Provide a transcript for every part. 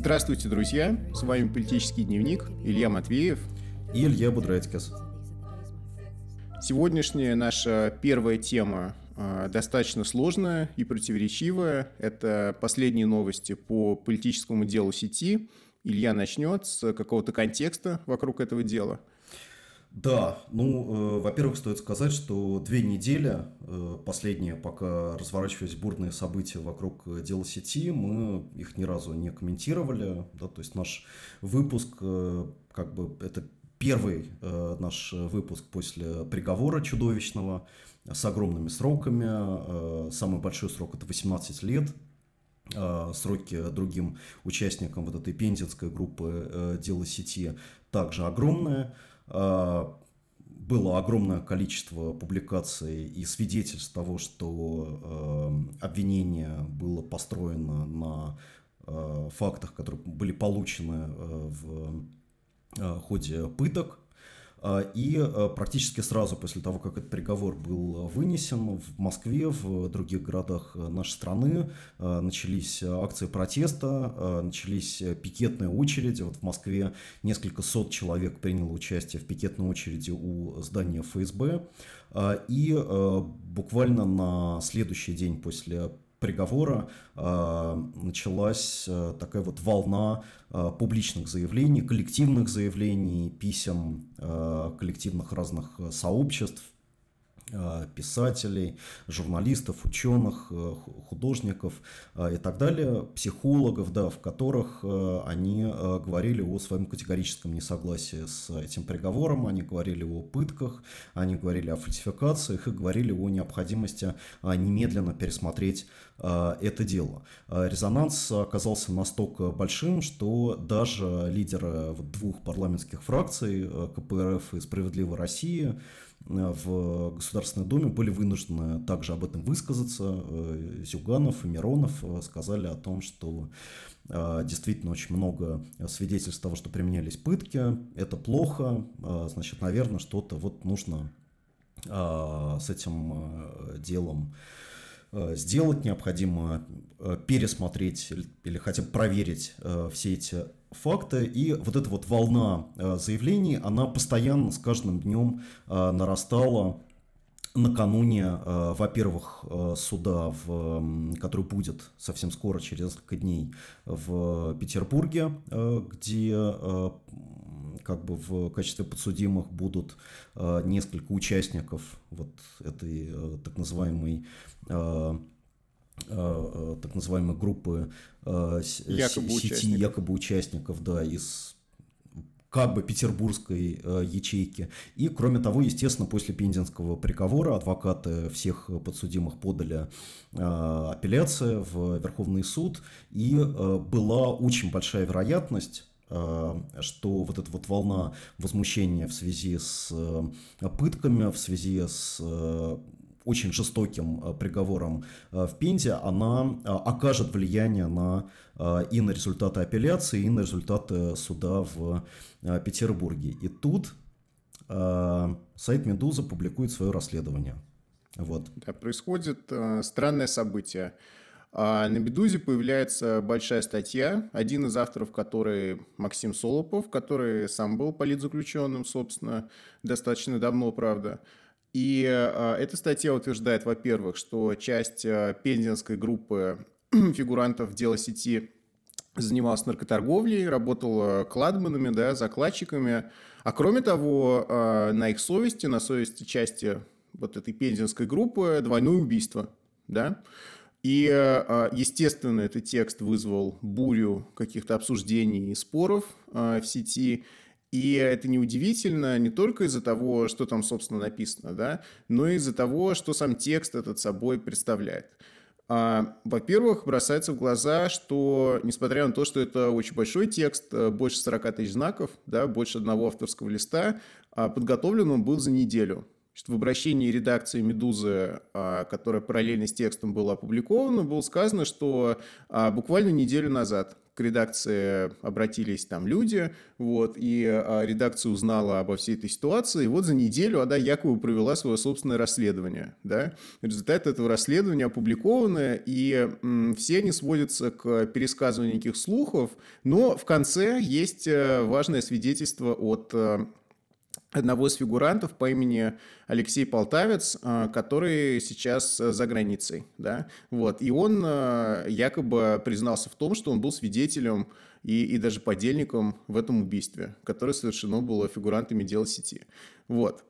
Здравствуйте, друзья! С вами «Политический дневник» Илья Матвеев и Илья Будрадькис. Сегодняшняя наша первая тема э, достаточно сложная и противоречивая. Это последние новости по политическому делу сети. Илья начнет с какого-то контекста вокруг этого дела. Да, ну, э, во-первых, стоит сказать, что две недели, э, последние, пока разворачивались бурные события вокруг э, дела сети, мы их ни разу не комментировали, да, то есть наш выпуск, э, как бы, это первый э, наш выпуск после приговора чудовищного с огромными сроками, э, самый большой срок это 18 лет, э, сроки другим участникам вот этой пензенской группы э, дела сети также огромные. А, было огромное количество публикаций и свидетельств того, что э, обвинение было построено на э, фактах, которые были получены э, в ходе пыток. А, и а, практически сразу после того, как этот приговор был вынесен в Москве, в других городах нашей страны, а, начались акции протеста, начались пикетные очереди. Вот в Москве несколько сот человек приняло участие в пикетной очереди у здания ФСБ. И буквально на следующий день после приговора э, началась э, такая вот волна э, публичных заявлений, коллективных заявлений, писем коллективных разных сообществ, писателей, журналистов, ученых, э, художников э, и так далее, психологов, да, в которых они говорили о своем категорическом несогласии с этим приговором, они говорили о пытках, они говорили о фальсификациях и говорили о необходимости немедленно пересмотреть это дело. Резонанс оказался настолько большим, что даже лидеры двух парламентских фракций КПРФ и «Справедливой России» в Государственной Думе были вынуждены также об этом высказаться. Э, Зюганов и Миронов э, сказали о том, что э, действительно очень много свидетельств того, что применялись пытки, это плохо, значит, наверное, что-то вот нужно с этим делом сделать, необходимо пересмотреть или хотя бы проверить все эти факты, и вот эта вот волна э, заявлений, она постоянно с каждым днем э, нарастала накануне, э, во-первых, суда, в, который будет совсем скоро, через несколько дней, в Петербурге, где как бы в качестве подсудимых будут несколько участников вот этой так называемой Э, так называемой группы э, якобы сети участников. якобы участников, да, из как бы петербургской э, ячейки. И, кроме того, естественно, после пензенского приговора адвокаты всех подсудимых подали э, апелляции в Верховный суд, и э, была очень большая вероятность, э, что вот эта вот волна возмущения в связи с пытками, в связи с очень жестоким э, приговором э, в Пензе, она э, окажет влияние на, и на результаты апелляции, и на результаты суда в Петербурге. И тут сайт «Медуза» публикует свое расследование. Вот. Да, происходит странное событие. А на «Медузе» появляется большая статья, один из авторов которой Максим Солопов, который сам был политзаключенным, собственно, достаточно давно, правда. И э, эта статья утверждает, во-первых, что часть э, пензенской группы фигурантов дела сети занималась наркоторговлей, работала кладманами, да, закладчиками. А кроме того, на их совести, на совести части вот этой пензенской группы двойное убийство, да. И, естественно, этот текст вызвал бурю каких-то обсуждений и споров в сети. И это неудивительно не только из-за того, что там, собственно, написано, да, но и из-за того, что сам текст этот собой представляет. А, во-первых, бросается в глаза, что, несмотря на то, что это очень большой текст, э, больше 40 тысяч знаков, да, больше одного авторского листа, а подготовлен он был за неделю. В обращении редакции «Медузы», а, которая параллельно с текстом была опубликована, было сказано, что а, буквально неделю назад к редакции обратились там люди, вот, и а, редакция узнала обо всей этой ситуации, и вот за неделю она якобы провела свое собственное расследование, да. Результаты этого расследования опубликованы, и все они сводятся к пересказыванию неких слухов, но в конце есть э, важное свидетельство от э, одного из фигурантов по имени Алексей Полтавец, а, который сейчас за границей, да, вот, и он а, якобы признался в том, что он был свидетелем и, и даже подельником в этом убийстве, которое совершено было фигурантами дела сети, вот.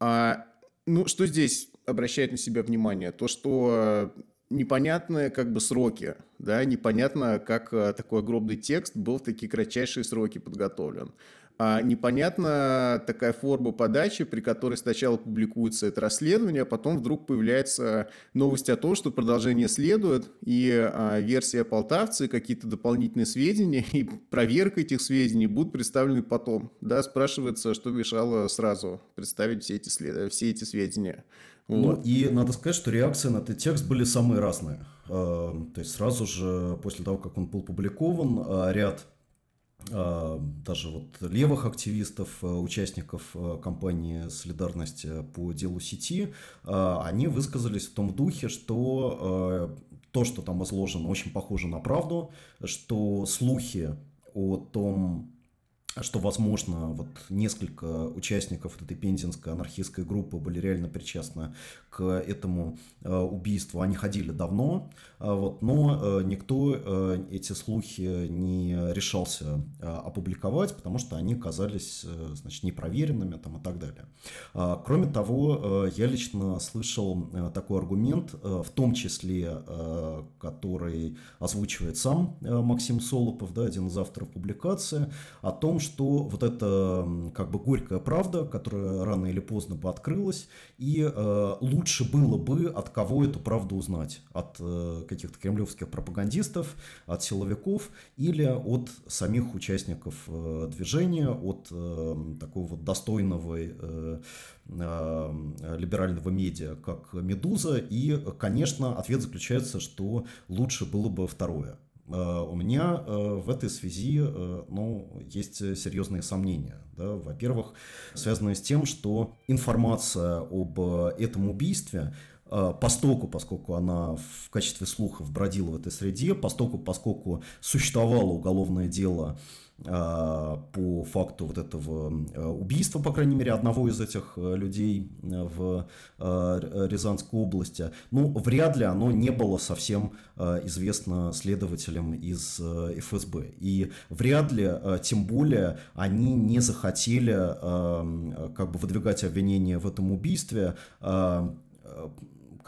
А, ну, что здесь обращает на себя внимание? То, что непонятные как бы сроки, да, непонятно, как такой огромный текст был в такие кратчайшие сроки подготовлен. А непонятна такая форма подачи, при которой сначала публикуется это расследование, а потом вдруг появляется новость о том, что продолжение следует, и а, версия полтавцы, какие-то дополнительные сведения, и проверка этих сведений будут представлены потом. Да, спрашивается, что мешало сразу представить все эти, след... все эти сведения. Ну, вот. Ну, и надо сказать, что реакции на этот текст были самые разные. А, то есть сразу же после того, как он был опубликован, а, ряд даже вот левых активистов, а, участников а, кампании «Солидарность» по делу сети, они высказались в том духе, что то, что там изложено, очень похоже на правду, что слухи о том, что, возможно, вот несколько участников этой пензенской анархистской группы были реально причастны к этому э, убийству. Они ходили давно, э, вот, но э, никто эти слухи не решался опубликовать, потому что они казались значит, непроверенными там, и так далее. Э, кроме того, я лично слышал такой аргумент, в том числе, который озвучивает сам Максим Солопов, да, один из авторов публикации, о том, что вот это как бы горькая правда, которая рано или поздно бы открылась, и э, лучше было бы от кого эту правду узнать, от э, каких-то кремлевских пропагандистов, от силовиков или от самих участников э, движения, от э, такого вот достойного э, э, либерального медиа, как «Медуза», и, конечно, ответ заключается, что лучше было бы второе. Э, у меня э, в этой связи э, ну, есть серьезные сомнения. Да? Во-первых, связанные с тем, что информация об этом убийстве постоку, поскольку она в качестве слухов бродила в этой среде, постоку, поскольку существовало уголовное дело а, по факту вот этого э, убийства, по крайней мере, одного из этих э, людей э, в Рязанской области, ну, вряд ли оно не было совсем известно следователям из ФСБ. И вряд ли, тем более, они не захотели как бы выдвигать обвинения в этом убийстве,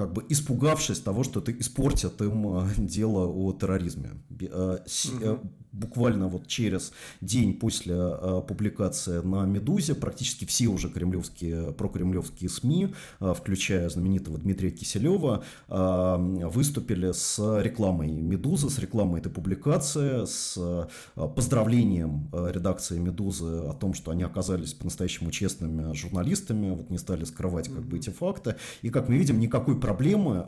как бы испугавшись того, что это испортит им дело о терроризме. Угу буквально вот через день после э, публикации на «Медузе» практически все уже кремлевские, прокремлевские СМИ, э, включая знаменитого Дмитрия Киселева, э, выступили с рекламой «Медузы», с рекламой этой публикации, с э, поздравлением э, редакции «Медузы» о том, что они оказались по-настоящему честными журналистами, вот не стали скрывать как бы эти факты. И, как мы видим, никакой проблемы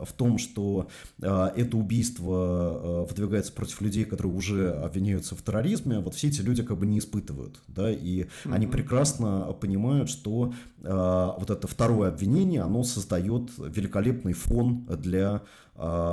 в том, что э, это убийство э, выдвигается против людей, которые уже обвиняют обвиняются в терроризме, вот все эти люди как бы не испытывают, да, и mm-hmm. они прекрасно понимают, что э, вот это второе обвинение, оно создает великолепный фон для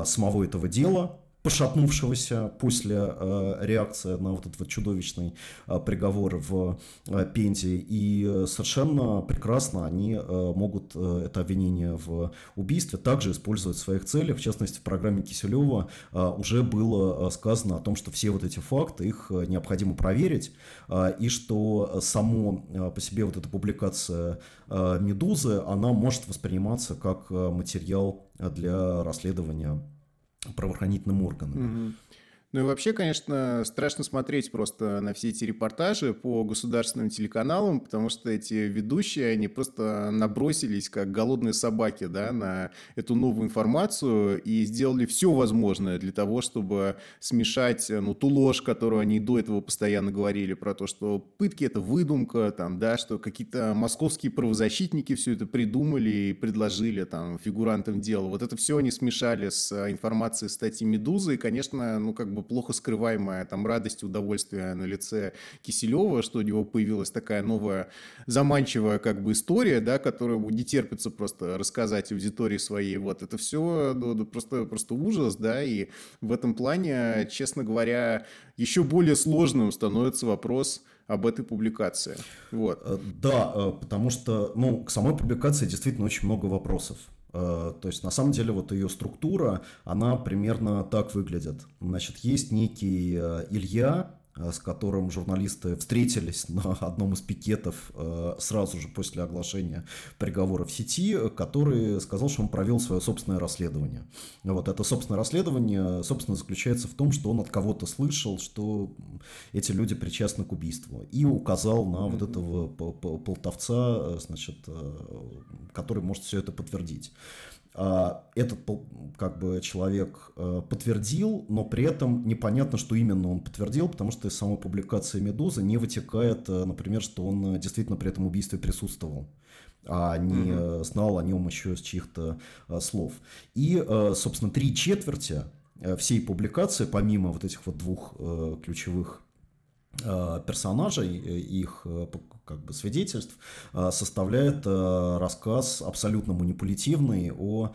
самого этого дела, пошатнувшегося после э, реакции на вот этот вот чудовищный э, приговор в э, Пензе. И совершенно прекрасно они э, могут э, это обвинение в убийстве также использовать в своих целях. В частности, в программе Киселева э, уже было э, сказано о том, что все вот эти факты, их э, необходимо проверить, э, и что само э, по себе вот эта публикация э, «Медузы», она может восприниматься как э, материал для расследования правоохранительным органам. Угу. Ну и вообще, конечно, страшно смотреть просто на все эти репортажи по государственным телеканалам, потому что эти ведущие, они просто набросились как голодные собаки, да, на эту новую информацию и сделали все возможное для того, чтобы смешать, ну, ту ложь, которую они до этого постоянно говорили про то, что пытки – это выдумка, там, да, что какие-то московские правозащитники все это придумали и предложили там фигурантам дела. Вот это все они смешали с информацией статьи «Медузы», и, конечно, ну, как бы плохо скрываемая там радость и удовольствие на лице Киселева, что у него появилась такая новая заманчивая как бы история, да, которую не терпится просто рассказать аудитории своей. Вот это все ну, просто, просто ужас, да, и в этом плане, честно говоря, еще более сложным становится вопрос об этой публикации. Вот. Э, да, э, потому что, ну, к самой публикации действительно очень много вопросов. Э, то есть, на самом деле, вот ее структура, она примерно так выглядит. Значит, есть некий э, Илья, с которым журналисты встретились на одном из пикетов э, сразу же после оглашения приговора в сети, который сказал, что он провел свое собственное расследование. Вот это собственное расследование, собственно, заключается в том, что он от кого-то слышал, что эти люди причастны к убийству, и указал на вот этого полтовца, э, значит, который может все это подтвердить. А, этот как бы человек э, подтвердил, но при этом непонятно, что именно он подтвердил, потому что из самой публикации «Медузы» не вытекает, э, например, что он э, действительно при этом убийстве присутствовал а не угу. знал о нем еще с чьих-то слов. И, собственно, три четверти всей публикации, помимо вот этих вот двух ключевых персонажей, их как бы свидетельств составляет рассказ абсолютно манипулятивный о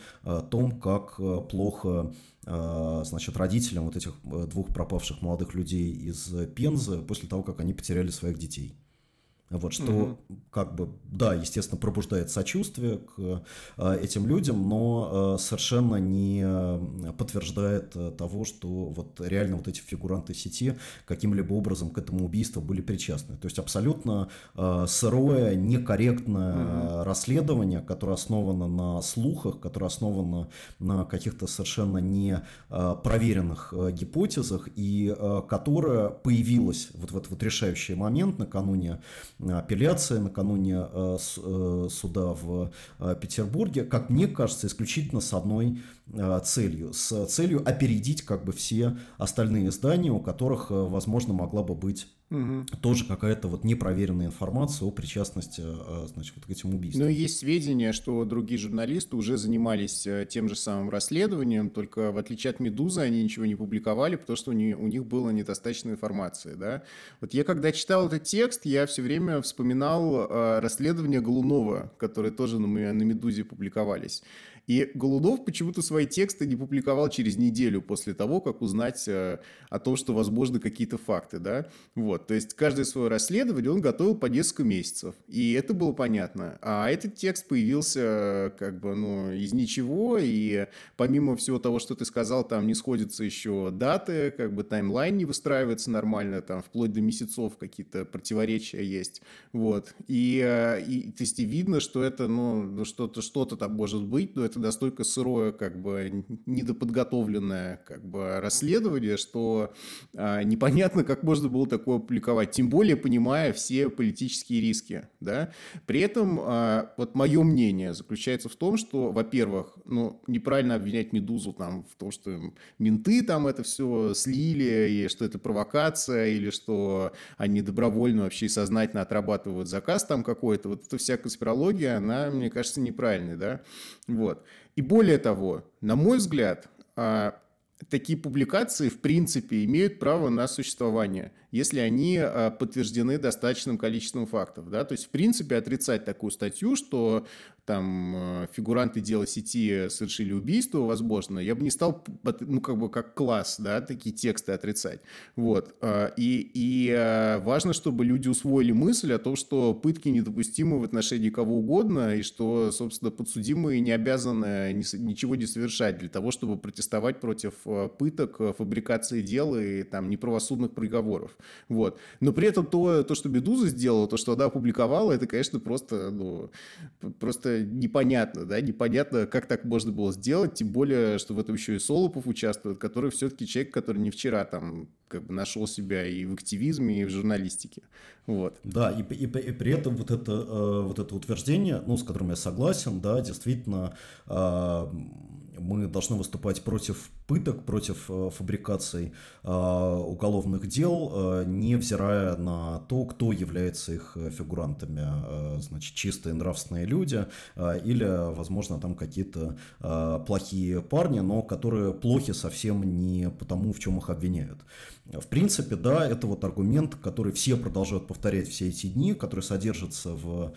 том, как плохо значит, родителям вот этих двух пропавших молодых людей из Пензы после того, как они потеряли своих детей. Вот, что, угу. как бы, да, естественно, пробуждает сочувствие к э, этим людям, но э, совершенно не э, подтверждает того, что вот реально вот эти фигуранты сети каким-либо образом к этому убийству были причастны. То есть абсолютно сырое, некорректное угу. расследование, которое основано на слухах, которое основано на каких-то совершенно не проверенных гипотезах и которое появилось вот в этот вот решающий момент накануне апелляция накануне э, э, суда в э, Петербурге, как мне кажется, исключительно с одной целью, с целью опередить как бы все остальные издания, у которых, возможно, могла бы быть Угу. Тоже какая-то вот непроверенная информация о причастности, значит, вот к этим убийствам. Но есть сведения, что другие журналисты уже занимались тем же самым расследованием, только в отличие от «Медузы» они ничего не публиковали, потому что у них, у них было недостаточно информации, да. Вот я когда читал этот текст, я все время вспоминал э, расследования Голунова, которые тоже на, на «Медузе» публиковались. И Голунов почему-то свои тексты не публиковал через неделю после того, как узнать э, о том, что возможны какие-то факты, да. Вот, то есть каждое свое расследование он готовил по несколько месяцев, и это было понятно. А этот текст появился как бы, ну, из ничего, и помимо всего того, что ты сказал, там не сходятся еще даты, как бы таймлайн не выстраивается нормально, там вплоть до месяцев какие-то противоречия есть, вот. И, э, и то есть и видно, что это, ну, что-то что там может быть, но это это настолько сырое, как бы недоподготовленное как бы расследование, что а, непонятно, как можно было такое опубликовать, тем более понимая все политические риски, да. При этом а, вот мое мнение заключается в том, что, во-первых, ну, неправильно обвинять «Медузу» там в том, что менты там это все слили, и что это провокация, или что они добровольно вообще сознательно отрабатывают заказ там какой-то. Вот эта вся конспирология, она, мне кажется, неправильной, да. Вот. И более того, на мой взгляд, а, такие публикации в принципе имеют право на существование если они а, подтверждены достаточным количеством фактов. Да? То есть, в принципе, отрицать такую статью, что там а, фигуранты дела сети совершили убийство, возможно, я бы не стал, ну, как бы как класс, да, такие тексты отрицать. Вот. А, и, и важно, чтобы люди усвоили мысль о том, что пытки недопустимы в отношении кого угодно, и что, собственно, подсудимые не обязаны ничего не совершать для того, чтобы протестовать против пыток, фабрикации дел и там неправосудных приговоров. Вот. Но при этом то, то, что Медуза сделала, то, что она опубликовала, это, конечно, просто, ну, просто непонятно, да, непонятно, как так можно было сделать, тем более, что в этом еще и Солопов участвует, который все-таки человек, который не вчера там как бы нашел себя и в активизме, и в журналистике. Вот. Да, и, и, и при этом вот это, э, вот это утверждение, ну, с которым я согласен, да, действительно, э, мы должны выступать против пыток, против э, фабрикаций э, уголовных дел, э, невзирая на то, кто является их фигурантами. Значит, чистые нравственные люди или, возможно, там какие-то плохие парни, но которые плохи совсем не потому, в чем их обвиняют. В принципе, да, это вот аргумент, который все продолжают повторять все эти дни, который содержится в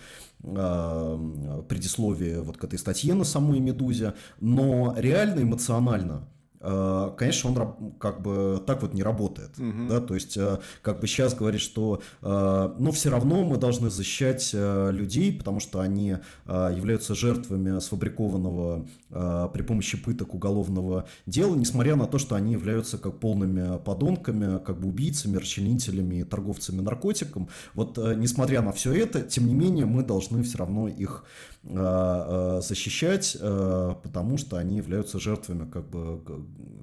предисловии вот к этой статье на самой «Медузе», но реально эмоционально конечно, он как бы так вот не работает. Угу. Да? То есть, э, как бы сейчас говорит, что э, но все равно мы должны защищать людей, потому что они являются жертвами сфабрикованного при помощи пыток уголовного дела, несмотря на то, что они являются как полными подонками, как бы убийцами, расчленителями, торговцами наркотиком. Вот несмотря на все это, тем не менее, мы должны все равно их защищать, потому что они являются жертвами как бы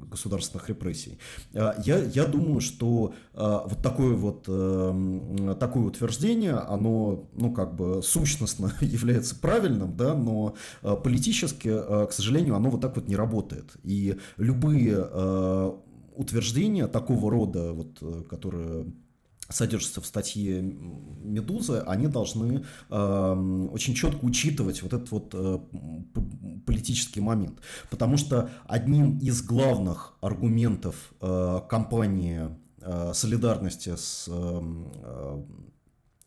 государственных репрессий. А, я, я думаю, что а, вот такое вот эм, такое утверждение, оно, ну, как бы сущностно является правильным, да, но а, политически, к сожалению, оно вот так вот не работает. И любые утверждения такого рода, вот, э, которые содержатся в статье «Медузы», они должны э, очень четко учитывать вот этот вот э, политический момент. Потому что одним из главных аргументов э, кампании э, солидарности с э,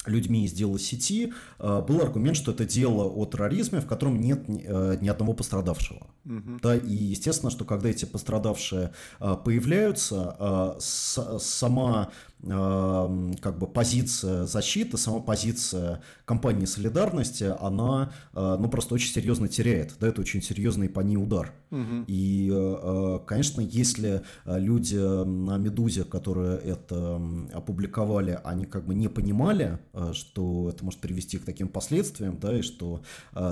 людьми из дела сети э, был аргумент, что это дело о терроризме, в котором нет э, ни одного пострадавшего. Угу. Да, и естественно, что когда эти пострадавшие э, появляются, сама как бы позиция защиты, сама позиция компании солидарности, она ну, просто очень серьезно теряет. Да, это очень серьезный по ней удар. Угу. И, конечно, если люди на «Медузе», которые это опубликовали, они как бы не понимали, что это может привести к таким последствиям, да, и что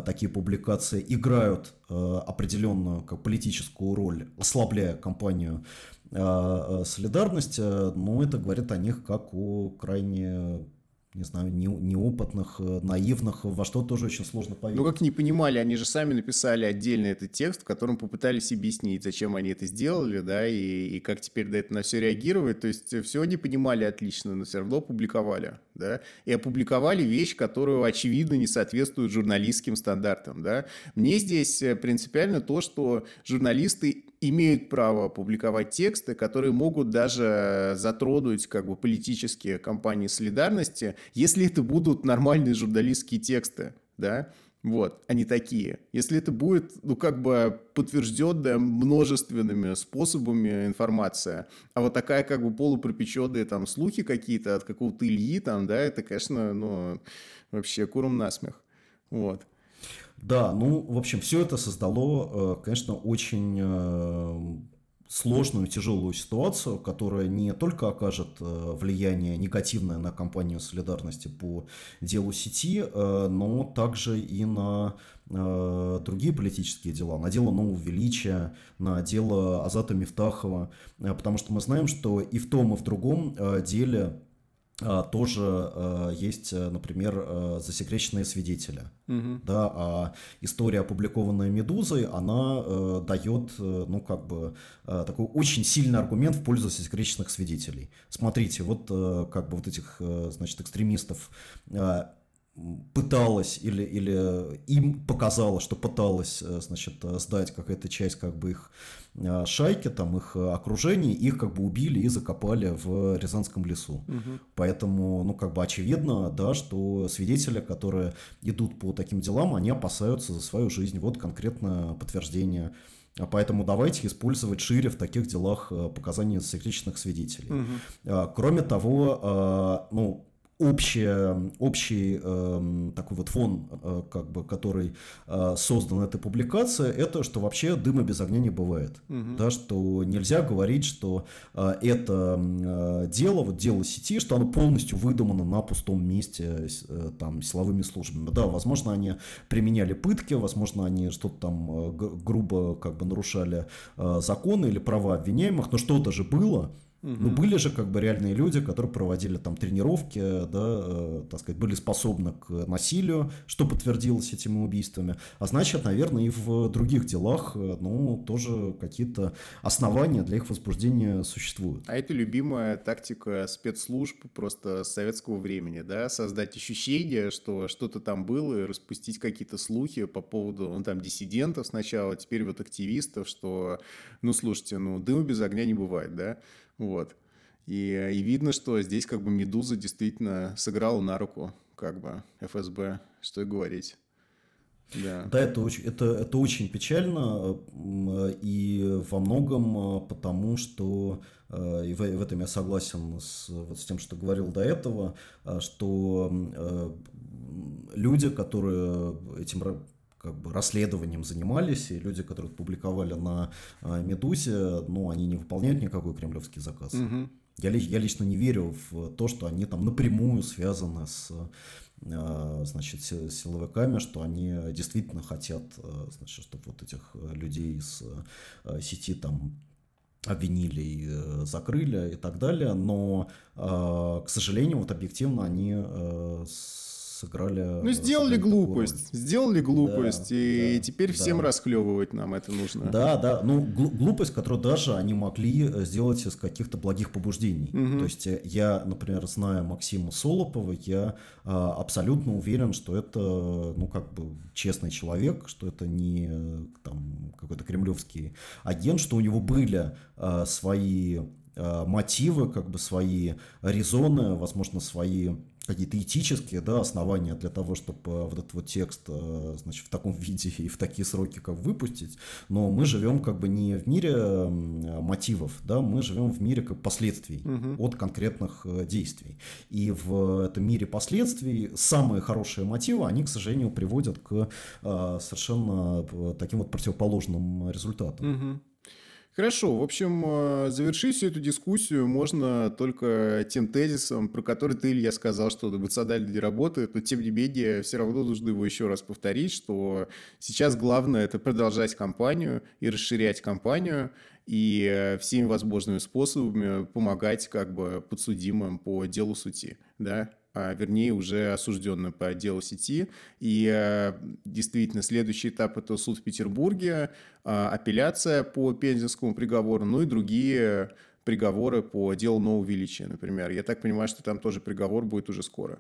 такие публикации играют определенную как, политическую роль, ослабляя компанию Э, э, солидарность, э, но это говорит о них как о крайне не знаю, не, неопытных, наивных, во что тоже очень сложно поверить. Ну, как не понимали, они же сами написали отдельно этот текст, в котором попытались объяснить, зачем они это сделали, да, и, и как теперь на это на все реагировать. То есть все не понимали отлично, но все равно опубликовали, да, и опубликовали вещь, которую, очевидно, не соответствует журналистским стандартам, да. Мне здесь принципиально то, что журналисты имеют право публиковать тексты, которые могут даже затронуть как бы политические кампании солидарности, если это будут нормальные журналистские тексты, да, вот, они такие. Если это будет, ну, как бы подтвержденная множественными способами информация, а вот такая, как бы, полупропеченные там слухи какие-то от какого-то Ильи там, да, это, конечно, ну, вообще куром насмех. Вот. Да, ну, в общем, все это создало, э, конечно, очень э, сложную, тяжелую ситуацию, которая не только окажет э, влияние негативное на компанию солидарности по делу сети, но также и на другие политические дела, на дело Нового Величия, на дело Азата Мифтахова, потому что мы знаем, что и в том, и в другом деле тоже э, есть, э, например, э, засекреченные свидетели. Угу. Да, а история, опубликованная Медузой, она дает, ну, как бы, такой очень сильный аргумент в пользу засекреченных свидетелей. Смотрите, вот как бы вот этих, значит, экстремистов пыталась или, или им показала, что пыталась, значит, сдать какая-то часть как бы их Э, шайки, там их э, окружение, их как бы убили и закопали в Рязанском лесу. Угу. Поэтому, ну, как бы очевидно, да, что свидетели, которые идут по таким делам, они опасаются за свою жизнь. Вот конкретно подтверждение. Поэтому давайте использовать шире в таких делах э, показания секретных свидетелей. Угу. Кроме того, ну, общая, общий э, такой вот фон, э, как бы, который э, создан этой публикацией, это что вообще дыма без огня не бывает. Угу. Да, что нельзя говорить, что э, это э, дело, вот дело сети, что оно полностью выдумано на пустом месте э, там силовыми службами. Да, возможно, они применяли пытки, возможно, они что-то там э, грубо как бы нарушали э, законы или права обвиняемых, но что-то же было. Угу. Ну, были же как бы реальные люди, которые проводили там тренировки, да, э, так сказать, были способны к насилию, что подтвердилось этими убийствами. А значит, наверное, и в других делах, э, ну, тоже какие-то основания для их возбуждения существуют. А это любимая тактика спецслужб просто с советского времени, да, создать ощущение, что что-то там было, и распустить какие-то слухи по поводу, ну, там, диссидентов сначала, теперь вот активистов, что, ну, слушайте, ну, дыма без огня не бывает, да, вот. И, и видно, что здесь как бы «Медуза» действительно сыграла на руку как бы ФСБ, что и говорить. Да, да это, очень, это, это очень печально и во многом потому, что и в, в этом я согласен с, вот с тем, что говорил до этого, что люди, которые этим как бы расследованием занимались, и люди, которые публиковали на а, Медузе, ну, они не выполняют никакой кремлевский заказ. Угу. Я, я лично не верю в то, что они там напрямую связаны с а, значит, силовиками, что они действительно хотят, а, значит, чтобы вот этих людей из сети там обвинили и закрыли и так далее, но, к сожалению, вот объективно они сыграли... Ну, сделали глупость, сделали глупость, да, и да, теперь всем да. расхлебывать нам это нужно. Да, да, ну, глупость, которую даже они могли э, сделать из каких-то благих побуждений. Угу. То есть э, я, например, знаю Максима Солопова, я а, абсолютно уверен, что это, ну, как бы честный человек, что это не там какой-то кремлевский агент, что у него были а, свои мотивы, как бы свои резоны, возможно, свои какие-то этические да, основания для того, чтобы э, вот этот вот текст э, значит, в таком виде и в такие сроки как выпустить, но мы живем как бы не в мире мотивов, да, мы живем в мире как последствий угу. от конкретных э, действий. И в этом мире последствий самые хорошие мотивы, они, к сожалению, приводят к совершенно таким вот противоположным результатам. Угу. Хорошо, в общем, э, завершить всю эту дискуссию. Можно только тем тезисом, про который ты, Илья, сказал, что ДБЦДАЛь не работает, но тем не менее все равно нужно его еще раз повторить, что сейчас главное это продолжать кампанию и расширять кампанию, и э, всеми возможными способами помогать как бы подсудимым по делу сути, да, вернее, уже осужденным по делу сети. И э, действительно, следующий этап – это суд в Петербурге, а, апелляция по пензенскому приговору, ну и другие приговоры по делу нового величия, например. Я так понимаю, что там тоже приговор будет уже скоро.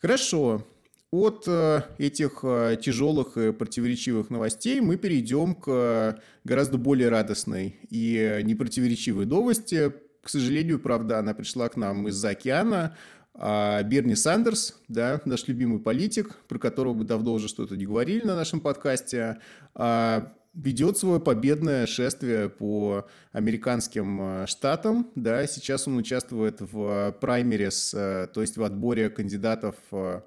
Хорошо. От э, этих э, тяжелых и противоречивых новостей мы перейдем к гораздо более радостной и непротиворечивой новости. К сожалению, правда, она пришла к нам из-за океана. А Берни Сандерс, да, наш любимый политик, про которого мы давно уже что-то не говорили на нашем подкасте, а, ведет свое победное шествие по американским а, штатам. Да, сейчас он участвует в праймерис, то есть в отборе кандидатов а,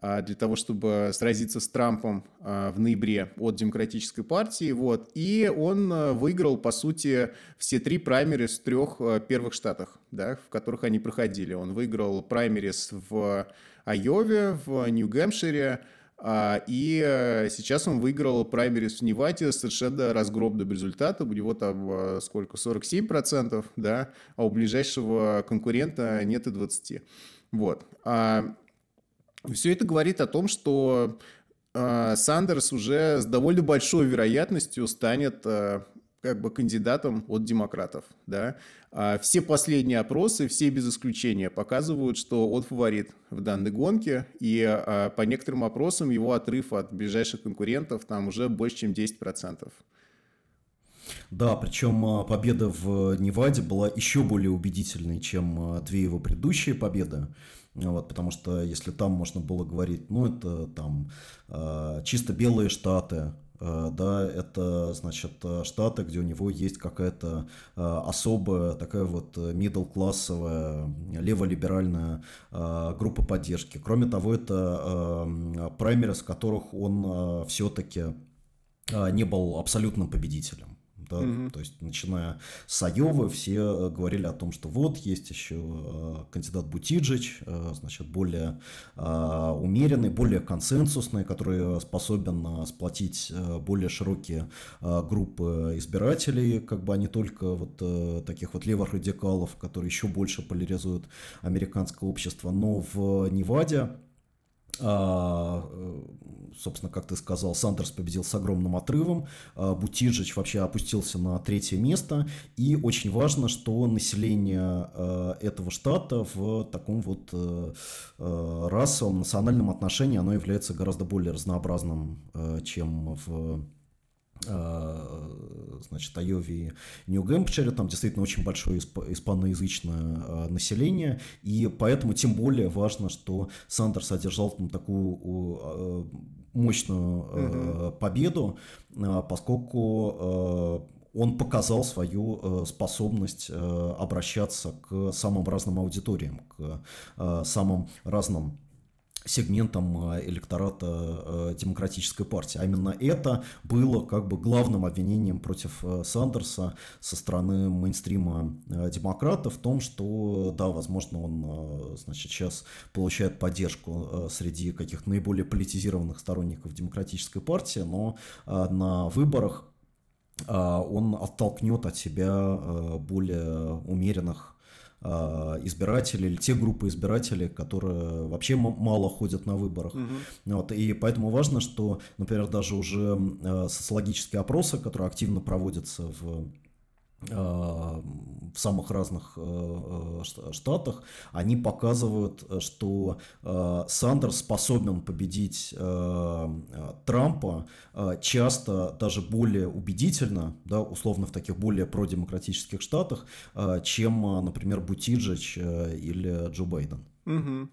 для того, чтобы сразиться с Трампом а, в ноябре от Демократической партии. Вот. И он а, выиграл, по сути, все три праймерис в трех первых штатах, да, в которых они проходили. Он выиграл праймерис в Айове, в Нью-Гэмпшире, и сейчас он выиграл праймерис в Неваде совершенно разгромным результатом. У него там сколько? 47%, да, а у ближайшего конкурента нет и 20%. Вот. Все это говорит о том, что э, Сандерс уже с довольно большой вероятностью станет э, как бы кандидатом от демократов. Да? А все последние опросы, все без исключения, показывают, что он фаворит в данной гонке, и а, по некоторым опросам его отрыв от ближайших конкурентов там уже больше, чем 10%. Да, причем победа в Неваде была еще более убедительной, чем две его предыдущие победы. Вот, потому что если там можно было говорить, ну, это там э, чисто белые штаты, да, это, значит, штаты, где у него есть какая-то особая такая вот middle-классовая, леволиберальная группа поддержки. Кроме того, это праймерис, в которых он все-таки не был абсолютным победителем да, угу. то есть начиная с Айовы все э, говорили о том, что вот есть еще э, кандидат Бутиджич, э, значит, более умеренный, более консенсусный, который способен сплотить более широкие группы избирателей, как бы, а не только вот таких вот левых радикалов, которые еще больше поляризуют американское общество. Но в Неваде собственно, как ты сказал, Сандерс победил с огромным отрывом, а, Бутиджич вообще опустился на третье место, и очень важно, что население а, этого штата в таком вот э, э, расовом, национальном отношении, оно является гораздо более разнообразным, чем в Э, значит, Айове и Нью-Гэмпшире, там действительно очень большое испаноязычное э, население, и поэтому тем более важно, что Сандерс одержал там такую э, мощную mm-hmm. победу, поскольку он показал свою способность обращаться к самым разным аудиториям, к самым разным сегментом э, электората э, демократической партии. А именно это было как бы главным обвинением против э, Сандерса со стороны мейнстрима демократов в том, что, да, возможно, он, значит, сейчас получает поддержку среди каких-то наиболее политизированных сторонников демократической партии, но на выборах он оттолкнет от себя более умеренных избиратели или те группы избирателей, которые вообще мало ходят на выборах. Угу. Вот, и поэтому важно, что, например, даже уже социологические опросы, которые активно проводятся в в самых разных э, э, штатах, они показывают, что Сандерс способен победить Трампа часто даже более убедительно, да, условно в таких более продемократических штатах, чем, например, Бутиджич или Джо Байден. Угу.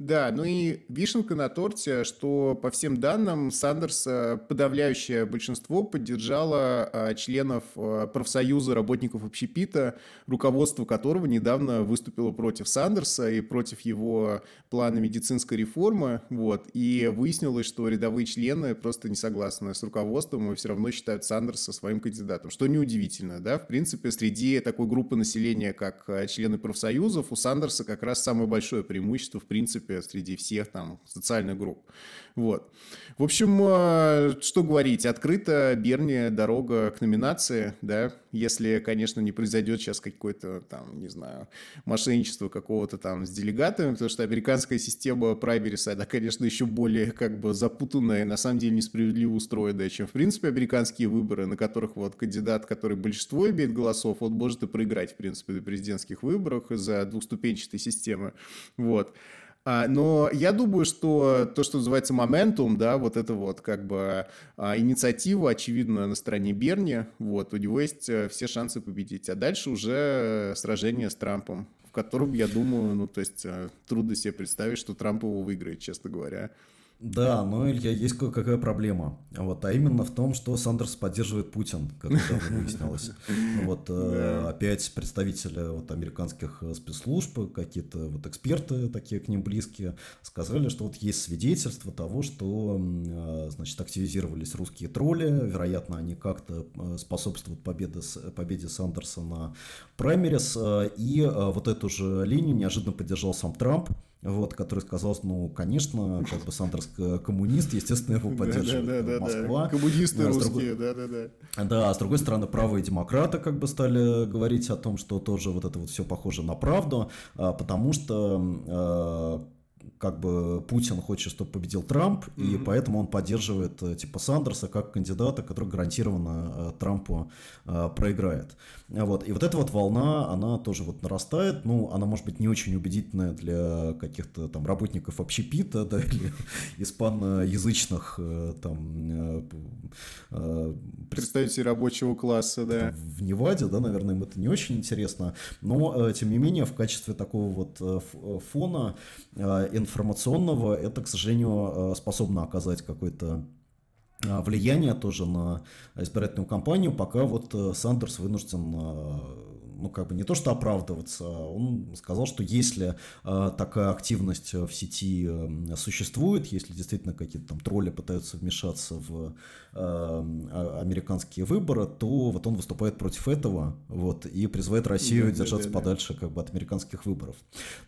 Да, ну и вишенка на торте, что по всем данным Сандерса подавляющее большинство поддержало а, членов а, профсоюза работников общепита, руководство которого недавно выступило против Сандерса и против его плана медицинской реформы. Вот, и выяснилось, что рядовые члены просто не согласны с руководством и все равно считают Сандерса своим кандидатом, что неудивительно, да, в принципе, среди такой группы населения, как члены профсоюзов, у Сандерса как раз самое большое преимущество, в принципе, принципе, среди всех там социальных групп. Вот. В общем, э, что говорить, открыта Берни дорога к номинации, да, если, конечно, не произойдет сейчас какое-то там, не знаю, мошенничество какого-то там с делегатами, потому что американская система праймериса, она, конечно, еще более как бы запутанная на самом деле несправедливо устроенная, чем, в принципе, американские выборы, на которых вот кандидат, который большинство имеет голосов, он может и проиграть, в принципе, на президентских выборах из-за двухступенчатой системы. Вот. А, но я думаю, что то, что называется моментум, да, вот это вот как бы а, инициатива, очевидно, на стороне Берни, вот, у него есть э, все шансы победить. А дальше уже сражение с Трампом, в котором, я думаю, ну, то есть э, трудно себе представить, что Трамп его выиграет, честно говоря. Да, но, Илья, есть кое-какая проблема. Вот, а именно в том, что Сандерс поддерживает Путин, как недавно выяснилось. Вот, э, опять представители вот, американских э, спецслужб, какие-то вот эксперты такие к ним близкие, сказали, что вот есть свидетельство того, что, э, значит, активизировались русские тролли, вероятно, они как-то способствуют победе, победе Сандерса на праймерис, и вот эту же линию неожиданно поддержал сам Трамп, вот, который сказал, ну, конечно, как бы Сандерс коммунист, естественно, его поддерживает да, да, да, Москва. Коммунисты русские, да-да-да. Да, а с другой стороны, правые демократы как бы стали говорить о том, что тоже вот это вот все похоже на правду, а, потому что а, как бы Путин хочет, чтобы победил Трамп, mm-hmm. и поэтому он поддерживает э, типа Сандерса как кандидата, который гарантированно э, Трампу э, проиграет. Вот. И вот эта вот волна, она тоже вот нарастает, ну, она может быть не очень убедительная для каких-то там работников общепита, да, или испаноязычных там... Представителей рабочего класса, да. В Неваде, да, наверное, им это не очень интересно, но, тем не менее, в качестве такого вот фона информационного, это, к сожалению, э, способно оказать какой-то влияние тоже на избирательную кампанию, пока вот Сандерс вынужден ну, как бы не то что оправдываться, он сказал, что если э, такая активность в сети э, существует, если действительно какие-то там тролли пытаются вмешаться в э, американские выборы, то вот он выступает против этого, вот, и призывает Россию да, держаться да, да, подальше как бы от американских выборов.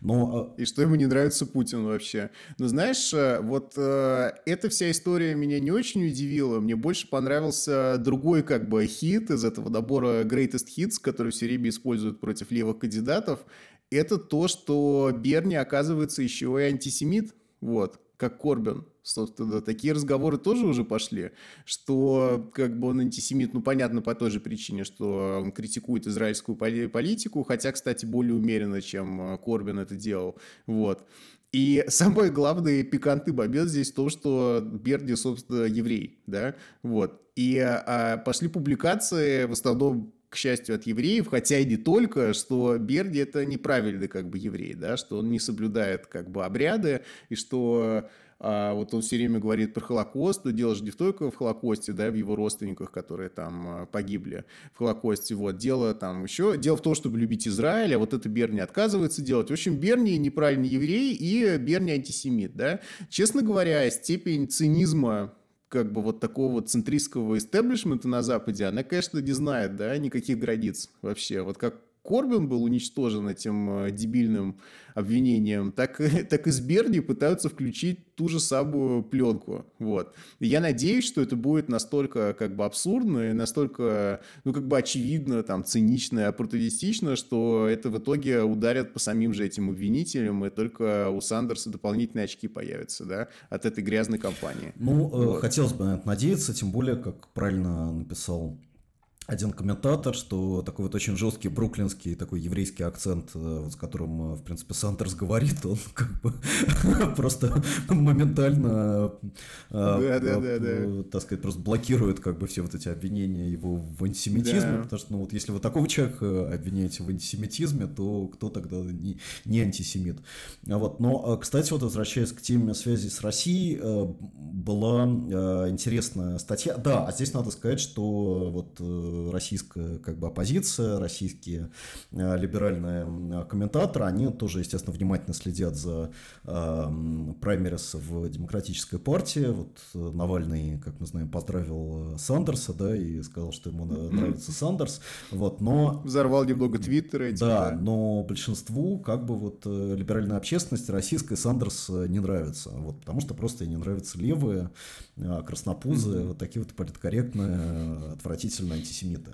Но... И что ему не нравится Путин вообще. Но знаешь, э, вот э, эта вся история меня не очень удивила, мне больше понравился другой как бы хит из этого набора Greatest Hits, который все время используют против левых кандидатов, это то, что Берни, оказывается, еще и антисемит, вот, как Корбин. Собственно, такие разговоры тоже уже пошли, что как бы он антисемит, ну, понятно, по той же причине, что он критикует израильскую политику, хотя, кстати, более умеренно, чем Корбин это делал, вот. И самый главный пикантный момент здесь в том, что Берни, собственно, еврей, да, вот. И а, пошли публикации в основном к счастью, от евреев, хотя и не только, что Берди это неправильный как бы еврей, да, что он не соблюдает как бы обряды, и что а, вот он все время говорит про Холокост, но дело же не только в Холокосте, да, в его родственниках, которые там а, погибли в Холокосте, вот, дело там еще, дело в том, чтобы любить Израиль, а вот это Берни отказывается делать. В общем, Берни неправильный еврей и Берни антисемит, да. Честно говоря, степень цинизма как бы вот такого центристского истеблишмента на Западе, она, конечно, не знает, да, никаких границ вообще. Вот как Корбин был уничтожен этим э, дебильным обвинением, так, так и с Берни пытаются включить ту же самую пленку. Вот. И я надеюсь, что это будет настолько как бы абсурдно и настолько, ну, как бы очевидно, там, цинично и оппортунистично, что это в итоге ударят по самим же этим обвинителям, и только у Сандерса дополнительные очки появятся, да, от этой грязной кампании. Ну, э, вот. хотелось бы надеяться, тем более, как правильно написал один комментатор, что такой вот очень жесткий бруклинский такой еврейский акцент, э, с которым, э, в принципе, Сандерс говорит, он как бы просто моментально, э, так сказать, просто блокирует как бы все вот эти обвинения его в антисемитизме, потому что, ну вот, если вы такого человека обвиняете в антисемитизме, то кто тогда не, не антисемит? А вот, но, кстати, вот возвращаясь к теме связи с Россией, была интересная статья, да, а здесь надо сказать, что вот российская как бы оппозиция, российские э, либеральные комментаторы, они тоже, естественно, внимательно следят за э, праймерис в демократической партии. Вот э, Навальный, как мы знаем, поздравил Сандерса, да, и сказал, что ему нравится Сандерс. Вот, но... Взорвал немного твиттера. Да, но большинству как бы вот либеральной общественности российской Сандерс не нравится. Вот, потому что просто не нравятся левые, краснопузы, mm-hmm. вот такие вот политкорректные, отвратительно антисемитские антисемиты.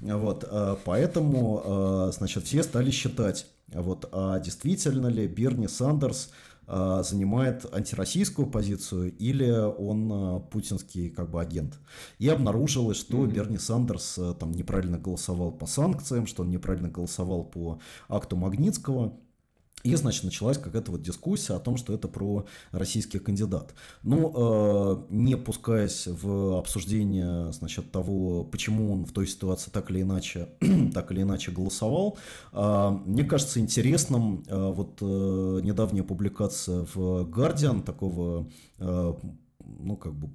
Вот, э, поэтому, э, значит, все стали считать, вот, а действительно ли Берни Сандерс э, занимает антироссийскую позицию или он путинский как бы агент. И обнаружилось, что mm-hmm. Берни Сандерс там неправильно голосовал по санкциям, что он неправильно голосовал по акту Магнитского. И, значит, началась какая-то вот дискуссия о том, что это про российский кандидат. Ну, э, не пускаясь в обсуждение, значит, того, почему он в той ситуации так или иначе, так или иначе голосовал, э, мне кажется интересным э, вот недавняя публикация в Guardian такого, ну, как бы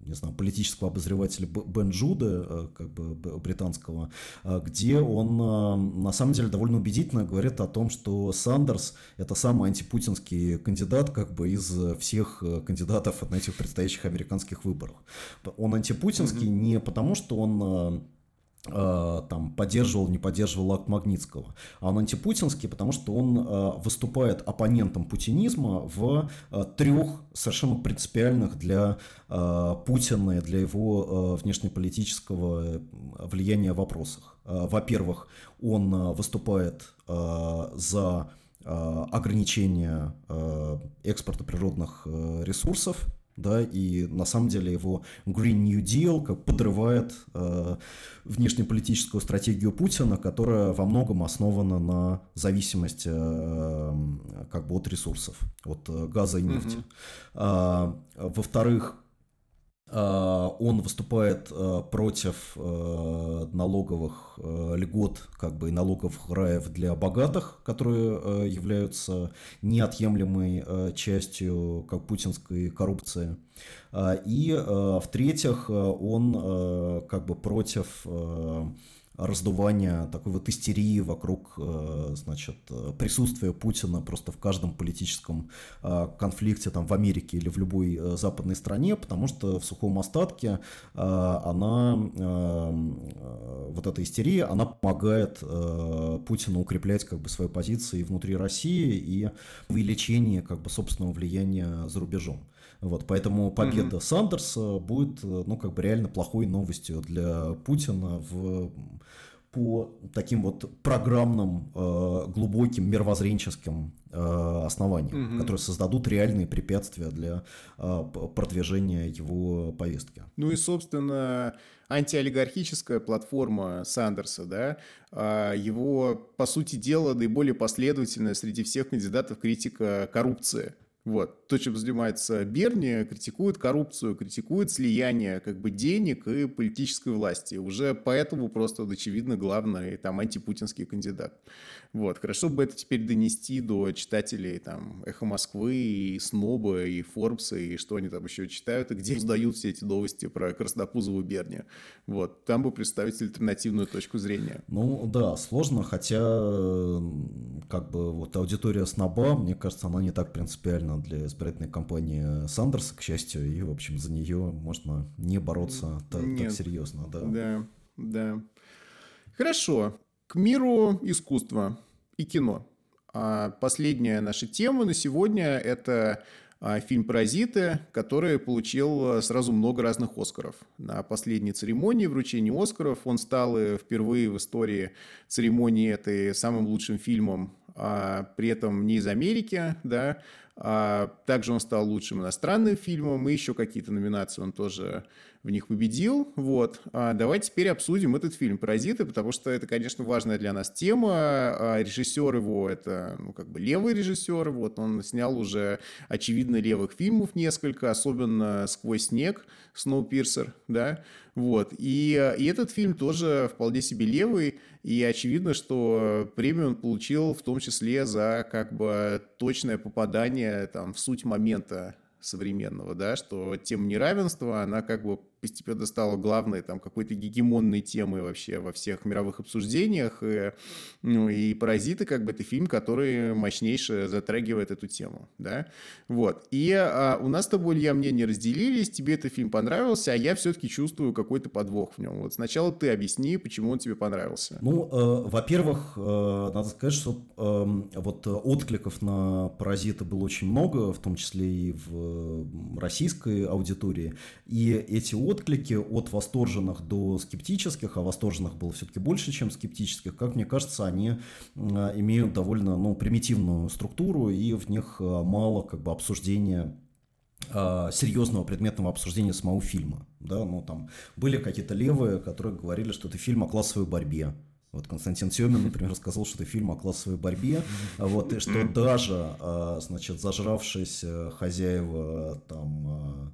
не знаю, политического обозревателя Бен Джуда, э, как бы британского, э, где он э, на самом деле довольно убедительно говорит о том, что Сандерс это самый антипутинский кандидат как бы из всех кандидатов на этих предстоящих американских выборах. Он антипутинский mm-hmm. не потому, что он там поддерживал, не поддерживал акт Магнитского. А он антипутинский, потому что он э, выступает оппонентом путинизма в э, трех совершенно принципиальных для Путина и для его внешнеполитического влияния вопросах. Во-первых, он выступает за ограничение экспорта природных ресурсов да, и на самом деле его Green New Deal как подрывает э, внешнеполитическую стратегию Путина, которая во многом основана на зависимости э, как бы от ресурсов, от э, газа и нефти. Mm-hmm. А, во-вторых, он выступает против налоговых льгот, как бы и налоговых раев для богатых, которые являются неотъемлемой частью как путинской коррупции. И в-третьих, он как бы против раздувания такой вот истерии вокруг, э, значит, присутствия Путина просто в каждом политическом э, конфликте там в Америке или в любой э, западной стране, потому что в сухом остатке она, вот эта истерия, она помогает Путину укреплять как бы свои позиции внутри России и увеличение как бы собственного влияния за рубежом. Вот, поэтому победа mm-hmm. Сандерса будет, ну, как бы реально плохой новостью для Путина в по таким вот программным, э, глубоким, мировоззренческим э, основаниям, угу. которые создадут реальные препятствия для э, продвижения его повестки. Ну и, собственно, антиолигархическая платформа Сандерса, да, а, его, по сути дела, наиболее последовательная среди всех кандидатов критика коррупции. Вот. То, чем занимается Берни, критикует коррупцию, критикует слияние как бы денег и политической власти. Уже поэтому просто, очевидно, главный там антипутинский кандидат. Вот. Хорошо бы это теперь донести до читателей там «Эхо Москвы» и «Сноба», и «Форбса», и что они там еще читают, и где узнают все эти новости про Краснопузову Берни. Вот. Там бы представить альтернативную точку зрения. Ну да, сложно, хотя как бы вот аудитория «Сноба», мне кажется, она не так принципиальна для избирательной кампании Сандерса, к счастью, и, в общем, за нее можно не бороться так, так серьезно. Да, да. да. Хорошо к миру искусства и кино. А последняя наша тема на сегодня – это а, фильм «Паразиты», который получил сразу много разных «Оскаров». На последней церемонии вручения «Оскаров» он стал впервые в истории церемонии этой самым лучшим фильмом, а при этом не из Америки, да, а также он стал лучшим иностранным фильмом, и еще какие-то номинации он тоже в них победил. Вот. А давайте теперь обсудим этот фильм «Паразиты», потому что это, конечно, важная для нас тема. А режиссер его – это, ну, как бы левый режиссер. Вот он снял уже, очевидно, левых фильмов несколько, особенно «Сквозь снег», «Сноупирсер», да. Вот. И, и этот фильм тоже вполне себе левый, и очевидно, что премию он получил в том числе за как бы точное попадание там, в суть момента современного, да, что тема неравенства, она как бы постепенно стала главной там какой-то гегемонной темой вообще во всех мировых обсуждениях. И, ну, и «Паразиты» как бы это фильм, который мощнейше затрагивает эту тему, да. Вот. И а, у нас с тобой, Илья, мнения разделились, тебе этот фильм понравился, а я все-таки чувствую какой-то подвох в нем. Вот сначала ты объясни, почему он тебе понравился. Ну, э, во-первых, э, надо сказать, что э, вот откликов на «Паразиты» было очень много, в том числе и в российской аудитории. И эти отклики от восторженных до скептических, а восторженных было все-таки больше, чем скептических, как мне кажется, они а, имеют довольно ну, примитивную структуру, и в них а, мало как бы обсуждения а, серьезного предметного обсуждения самого фильма. Да? Ну, там были какие-то левые, которые говорили, что это фильм о классовой борьбе. Вот Константин Семин, например, сказал, что это фильм о классовой борьбе, вот, и что даже, значит, зажравшиеся хозяева там Э,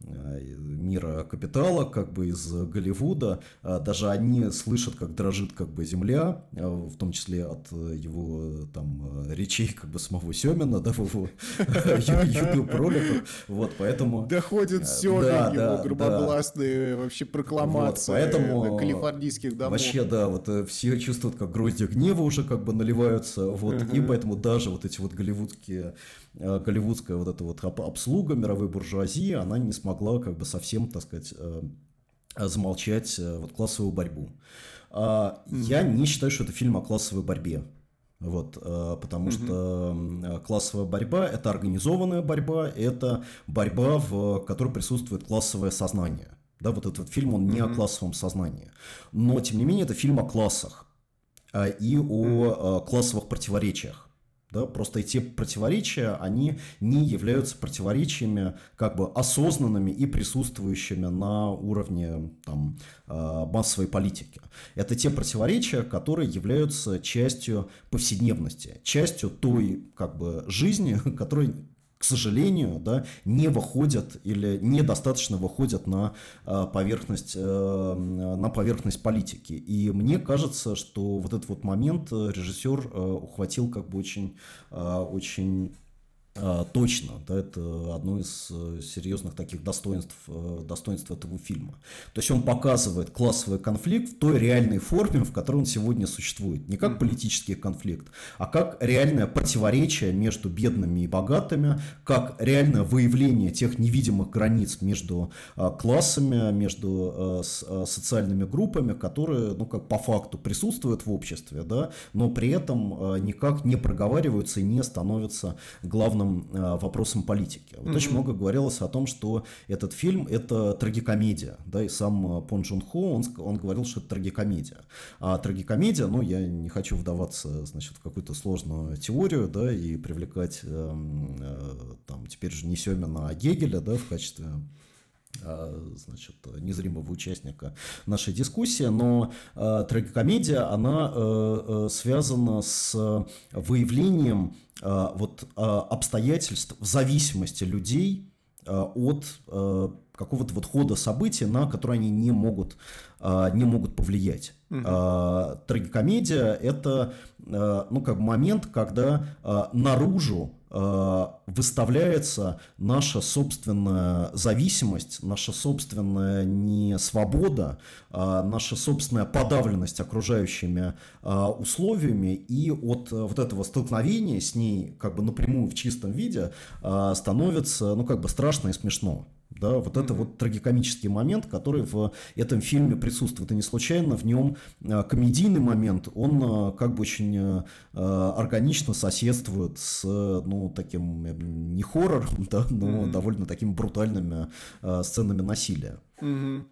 мира капитала, как бы из Голливуда, а даже они слышат, как дрожит как бы земля, э, в том числе от его там речей как бы самого Семена, да, в его YouTube роликах, вот, поэтому... Доходит все да, его громогласные вообще прокламации вот, поэтому, калифорнийских домов. Вообще, да, вот э, все чувствуют, как гроздья гнева уже как бы наливаются, вот, и поэтому даже вот эти вот голливудские Э, голливудская вот эта вот обслуга мировой буржуазии, она не смогла как бы совсем, так сказать, э, замолчать э, вот классовую борьбу. А, я не считаю, что это фильм о классовой борьбе. Вот, потому mm что классовая борьба – это организованная борьба, это борьба, в которой присутствует классовое сознание. Да, вот этот фильм, он не mm о классовом сознании. Но, тем не менее, это фильм о классах и о классовых противоречиях. Да, просто эти противоречия, они не являются противоречиями как бы осознанными и присутствующими на уровне там, а, массовой политики. Это те противоречия, которые являются частью повседневности, частью той как бы, жизни, которая к сожалению, да, не выходят или недостаточно выходят на э, поверхность, э, на поверхность политики. И мне кажется, что вот этот вот момент режиссер ухватил как бы очень, очень точно, да, это одно из э, серьезных таких достоинств, э, достоинств этого фильма. То есть он показывает классовый конфликт в той реальной форме, в которой он сегодня существует. Не как политический конфликт, а как реальное противоречие между бедными и богатыми, как реальное выявление тех невидимых границ между а, классами, между э, социальными группами, которые, ну, как по факту присутствуют в обществе, да, но при этом никак не проговариваются и не становятся главным главным э, вопросом политики. Вот mm-hmm. очень много говорилось о том, что этот фильм это трагикомедия, да, и сам э, Пон Джун Хо, он, он говорил, что это трагикомедия. А трагикомедия, ну, я не хочу вдаваться, значит, в какую-то сложную теорию, да, и привлекать, э, э, там, теперь же не Семина, а Гегеля, да, в качестве значит, незримого участника нашей дискуссии, но э, трагикомедия, она э, э, связана с выявлением Э, вот э, обстоятельств в зависимости людей э, от какого-то вот хода событий, на которые они не могут, не могут повлиять. Угу. Трагикомедия – это ну, как момент, когда наружу Э, выставляется наша собственная зависимость, наша собственная не свобода, а наша собственная подавленность окружающими э, условиями, и от вот этого столкновения с ней как бы напрямую в чистом виде э, становится ну как бы страшно и смешно. Да, вот это вот трагикомический момент, который в этом фильме присутствует. И не случайно в нем а, комедийный момент, он а, как бы очень а, органично соседствует с, ну, таким, не хоррором, да, но mm-hmm. довольно такими брутальными сценами насилия. Mm-hmm.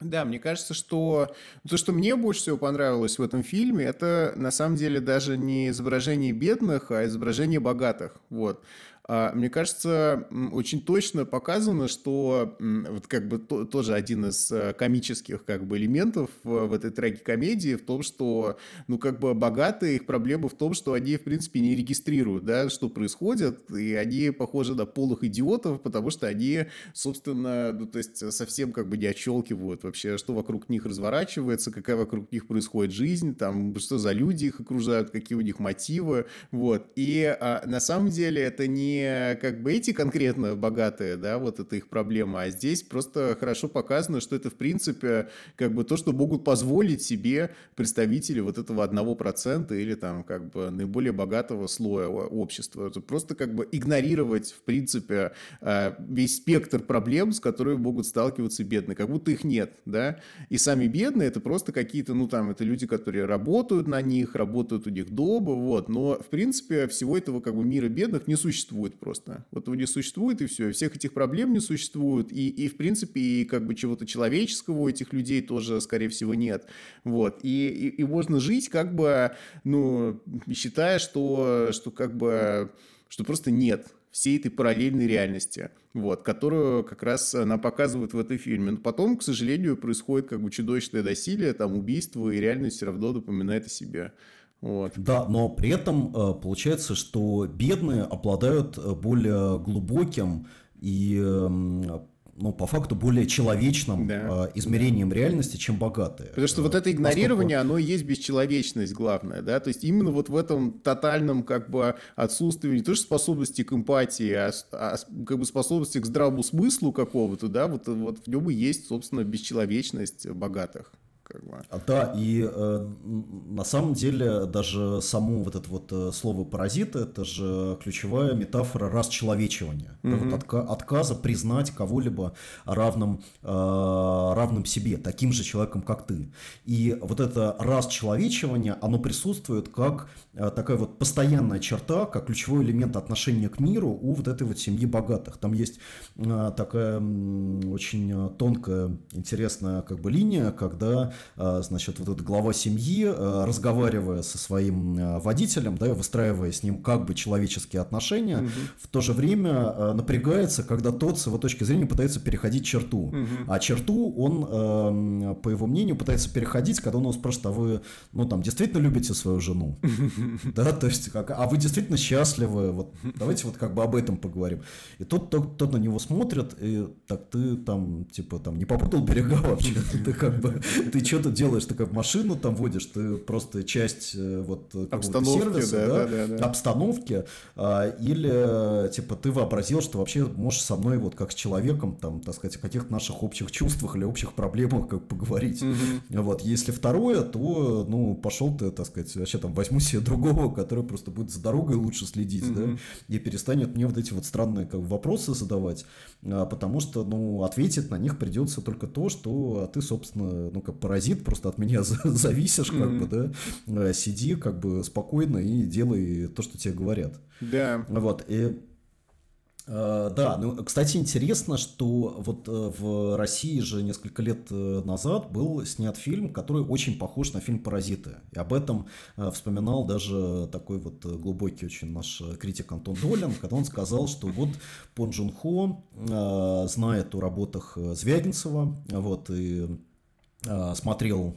Да, мне кажется, что то, что мне больше всего понравилось в этом фильме, это на самом деле даже не изображение бедных, а изображение богатых. Вот. А, мне кажется, очень точно показано, что вот как бы то, тоже один из э, комических как бы элементов в, этой трагикомедии в том, что, ну, как бы богатые, их проблема в том, что они, в принципе, не регистрируют, да, что происходит, и они похожи на полых идиотов, потому что они, собственно, ну, то есть совсем как бы не отщелкивают вообще, что вокруг них разворачивается, какая вокруг них происходит жизнь, там, что за люди их окружают, какие у них мотивы, вот. И а, на самом деле это не как бы эти конкретно богатые, да, вот это их проблема, а здесь просто хорошо показано, что это в принципе как бы то, что могут позволить себе представители вот этого одного процента или там как бы наиболее богатого слоя общества. Это просто как бы игнорировать в принципе э, весь спектр проблем, с которыми могут сталкиваться бедные, как будто их нет, да, и сами бедные это просто какие-то, ну там, это люди, которые работают на них, работают у них дома, вот, но в принципе всего этого как бы мира бедных не существует существует просто. Вот его не существует, и все. Всех этих проблем не существует. И, и в принципе, и как бы чего-то человеческого у этих людей тоже, скорее всего, нет. Вот. И, и, и можно жить как бы, ну, считая, что, что как бы, что просто нет всей этой параллельной реальности, вот, которую как раз она показывает в этой фильме. Но потом, к сожалению, происходит как бы чудовищное насилие, там убийство, и реальность все равно напоминает о себе. Вот. Да, но при этом э, получается, что бедные обладают э, более глубоким и эм, ну, по факту более человечным да. э, измерением да. реальности, чем богатые. Потому что вот это игнорирование, Поскольку... оно и есть бесчеловечность главное, да, то есть именно вот в этом тотальном как бы отсутствии не то что способности к эмпатии, а, а как бы способности к здравому смыслу какого-то, да, вот, вот в нем и есть, собственно, бесчеловечность богатых как бы. А, да, и э, на самом деле даже само вот это вот э, слово паразит это же ключевая метафора расчеловечивания, угу. да, вот отка отказа признать кого-либо равным, э, равным себе, таким же человеком, как ты. И вот это расчеловечивание, оно присутствует как такая вот постоянная черта, как ключевой элемент отношения к миру у вот этой вот семьи богатых. Там есть э, такая очень тонкая, интересная как бы линия, когда э, значит, вот этот глава семьи, э, разговаривая со своим э, водителем, да, выстраивая с ним как бы человеческие отношения, угу. в то же время э, напрягается, когда тот с его точки зрения пытается переходить черту. Угу. А черту он, э, по его мнению, пытается переходить, когда он его спрашивает, а вы, ну, там, действительно любите свою жену? Да, то есть, как, а вы действительно счастливы? Вот, давайте вот как бы об этом поговорим. И тот, тот, тот на него смотрит, и так ты там, типа, там, не попутал берега вообще? Ты как бы, ты что то делаешь? Ты как машину там водишь, ты просто часть э, вот обстановки, сервиса, да, да, да, да. обстановки, а, или, типа, ты вообразил, что вообще можешь со мной вот как с человеком, там, так сказать, о каких-то наших общих чувствах или общих проблемах как поговорить. Угу. Вот, если второе, то, ну, пошел ты, так сказать, вообще там возьму себе другого, который просто будет за дорогой лучше следить, угу. да, и перестанет мне вот эти вот странные как, вопросы задавать, а, потому что, ну, ответить на них придется только то, что а ты, собственно, ну, как паразит, просто от меня зависишь, как угу. бы, да, а, сиди как бы спокойно и делай то, что тебе говорят. Да. Вот, и да, ну, кстати, интересно, что вот э, в России же несколько лет э, назад был снят фильм, который очень похож на фильм «Паразиты». И об этом вспоминал даже такой вот глубокий очень наш критик Антон Долин, когда он сказал, что вот Пон Джун Хо знает о работах Звягинцева, вот, и смотрел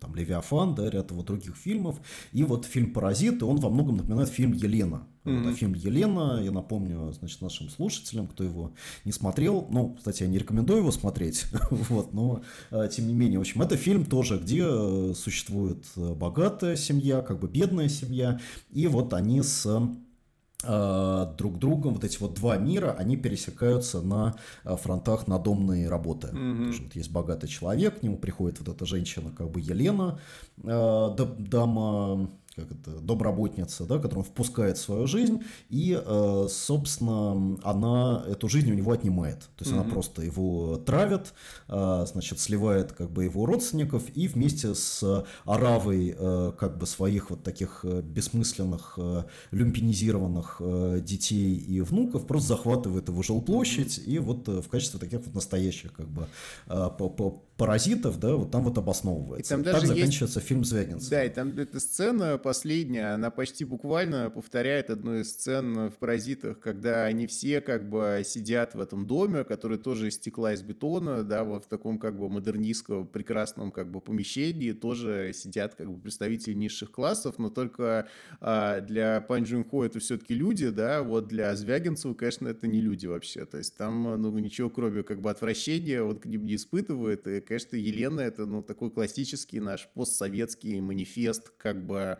там «Левиафан», да, ряд его других фильмов, и вот фильм «Паразиты», он во многом напоминает фильм «Елена», Mm-hmm. Это фильм Елена. Я напомню, значит, нашим слушателям, кто его не смотрел. Ну, кстати, я не рекомендую его смотреть. вот, но э, тем не менее, в общем, это фильм тоже, где э, существует э, богатая семья, как бы бедная семья, и вот они с друг другом, вот эти вот два мира, они пересекаются на фронтах надомной работы. Mm-hmm. Тоже вот есть богатый человек, к нему приходит вот эта женщина, как бы Елена, дама как это, домработница, да, которую он впускает в свою жизнь, и, э, собственно, она эту жизнь у него отнимает. То есть mm-hmm. она просто его травит, э, значит, сливает как бы его родственников, и вместе с оравой э, как бы своих вот таких бессмысленных, люмпинизированных детей и внуков просто захватывает его жилплощадь, и вот в качестве таких вот настоящих как бы паразитов, да, вот там вот обосновывается. И там даже так заканчивается есть... фильм Звягинцева. Да, и там эта сцена последняя, она почти буквально повторяет одну из сцен в «Паразитах», когда они все как бы сидят в этом доме, который тоже из стекла, из бетона, да, вот в таком как бы модернистском прекрасном как бы помещении, тоже сидят как бы представители низших классов, но только а, для Пан Джун Хо это все-таки люди, да, вот для Звягинцева, конечно, это не люди вообще, то есть там, ну, ничего кроме как бы отвращения он к ним не испытывает, и конечно, Елена это, ну, такой классический наш постсоветский манифест, как бы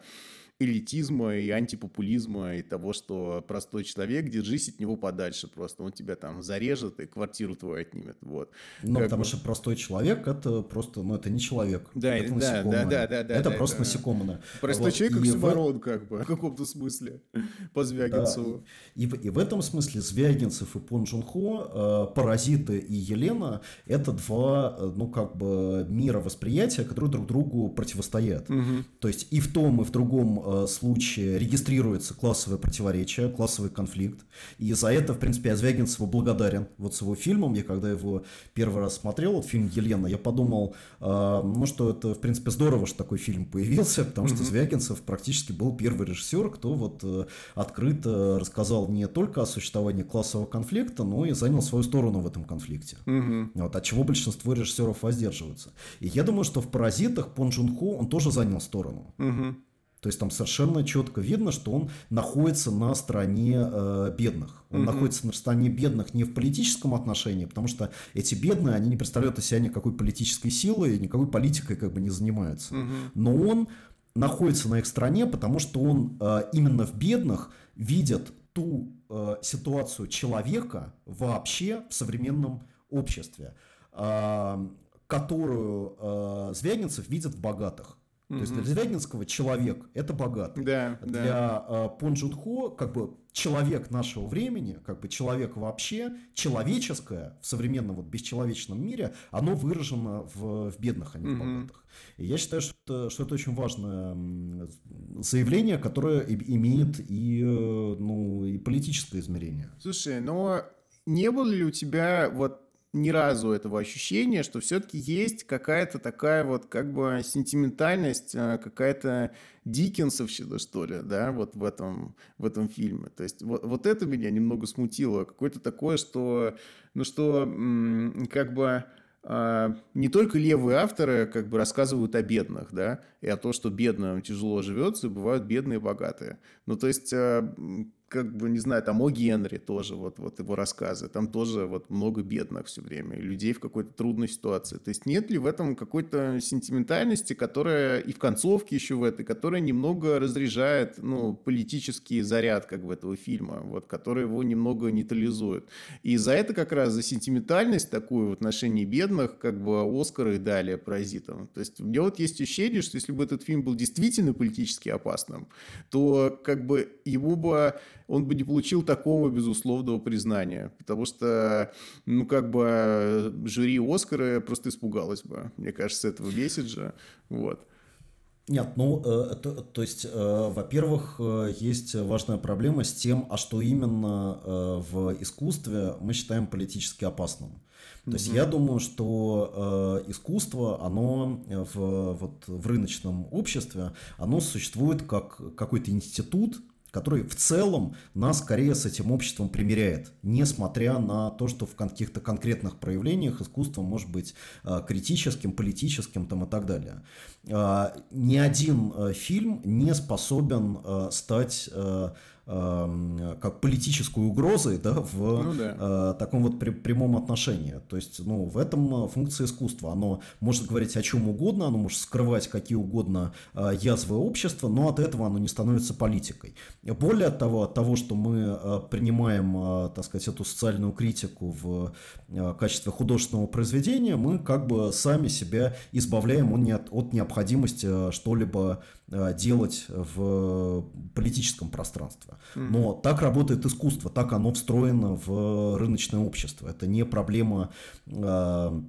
элитизма и антипопулизма и того, что простой человек, держись от него подальше просто, он тебя там зарежет и квартиру твою отнимет, вот. Ну, как потому бы... что простой человек это просто, ну, это не человек, да, это да, да, да, да, да, это да, просто да. насекомое. Простой вот. человек, как Симарон, в... как бы, в каком-то смысле, по Звягинцеву. Да. И, и в этом смысле Звягинцев и Пон Джун Хо, э, Паразиты и Елена, это два, э, ну, как бы, мира восприятия, которые друг другу противостоят. Угу. То есть и в том, и в другом Э, случае регистрируется классовое противоречие, классовый конфликт. И за это, в принципе, я Звягинцеву благодарен. Вот с его фильмом, я когда его первый раз смотрел, вот фильм «Елена», я подумал, э, ну, что это, в принципе, здорово, что такой фильм появился, потому что Звягинцев практически был первый режиссер, кто вот э, открыто рассказал не только о существовании классового конфликта, но и занял свою сторону в этом конфликте. Вот, от чего большинство режиссеров воздерживаются. И я думаю, что в «Паразитах» Пон Джун Хо, он тоже занял сторону. То есть там совершенно четко видно, что он находится на стороне э, бедных. Он mm-hmm. находится на стороне бедных не в политическом отношении, потому что эти бедные, они не представляют из себя никакой политической силы и никакой политикой как бы не занимаются. Mm-hmm. Но он находится на их стороне, потому что он э, именно в бедных видит ту э, ситуацию человека вообще в современном обществе, э, которую э, Звягинцев видит в богатых. То есть для Звягинского человек – это богатый. Да, для да. Э, Пон Джун Хо, как бы человек нашего времени, как бы человек вообще, человеческое в современном вот бесчеловечном мире, оно выражено в, в бедных, а не в богатых. И я считаю, что, что это очень важное заявление, которое имеет и, ну, и политическое измерение. Слушай, но не было ли у тебя вот ни разу этого ощущения, что все-таки есть какая-то такая вот как бы сентиментальность, э, какая-то Диккенсовщина, что ли, да, вот в этом, в этом фильме. То есть вот, вот это меня немного смутило. Какое-то такое, что, ну что, как бы а, не только левые авторы как бы рассказывают о бедных, да, и о том, что бедным тяжело живется, бывают бедные и богатые. Ну, то есть а, как бы, не знаю, там о Генри тоже, вот, вот его рассказы, там тоже вот много бедных все время, людей в какой-то трудной ситуации. То есть нет ли в этом какой-то сентиментальности, которая и в концовке еще в этой, которая немного разряжает, ну, политический заряд как бы этого фильма, вот, который его немного нейтрализует. И за это как раз, за сентиментальность такую в отношении бедных, как бы Оскары дали паразитам. То есть у меня вот есть ощущение, что если бы этот фильм был действительно политически опасным, то как бы его бы он бы не получил такого безусловного признания, потому что, ну, как бы жюри Оскара просто испугалось бы, мне кажется, этого месседжа, вот. Нет, ну, э, то, то есть, э, во-первых, э, есть важная проблема с тем, а что именно э, в искусстве мы считаем политически опасным. То есть я думаю, что э, искусство, оно в, вот, в рыночном обществе, оно существует как какой-то институт, который в целом нас скорее с этим обществом примеряет, несмотря на то, что в каких-то конкретных проявлениях искусство может быть э, критическим, политическим там, и так далее. Э, ни один э, фильм не способен стать Эм, как политической угрозой да, в ну, да. Э, таком вот прямом отношении. То есть ну, в этом э, функция искусства. Оно может говорить о чем угодно, оно может скрывать какие угодно э, язвы общества, но от этого оно не становится политикой. Более того, от того, что мы принимаем так сказать, эту социальную критику в качестве художественного произведения, мы как бы сами себя избавляем от, необходимости что-либо делать в политическом пространстве. Но так работает искусство, так оно встроено в рыночное общество. Это не проблема э,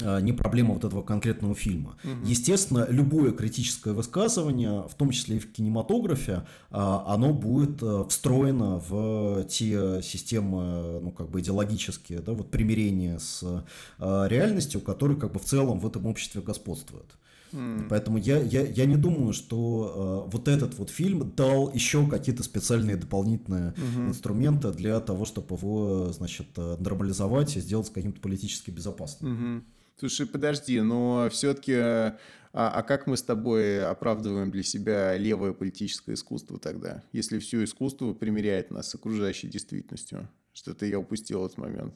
э, не проблема вот этого конкретного фильма. Угу. Естественно, любое критическое высказывание, в том числе и в кинематографе, оно будет встроено в те системы, ну, как бы идеологические, да, вот примирения с реальностью, которые как бы в целом в этом обществе господствуют. Mm. Поэтому я, я, я не думаю, что э, вот этот вот фильм дал еще какие-то специальные дополнительные mm-hmm. инструменты для того, чтобы его, значит, нормализовать и сделать каким-то политически безопасным. Mm-hmm. Слушай, подожди, но все-таки, а, а как мы с тобой оправдываем для себя левое политическое искусство тогда, если все искусство примеряет нас с окружающей действительностью? Что-то я упустил этот момент.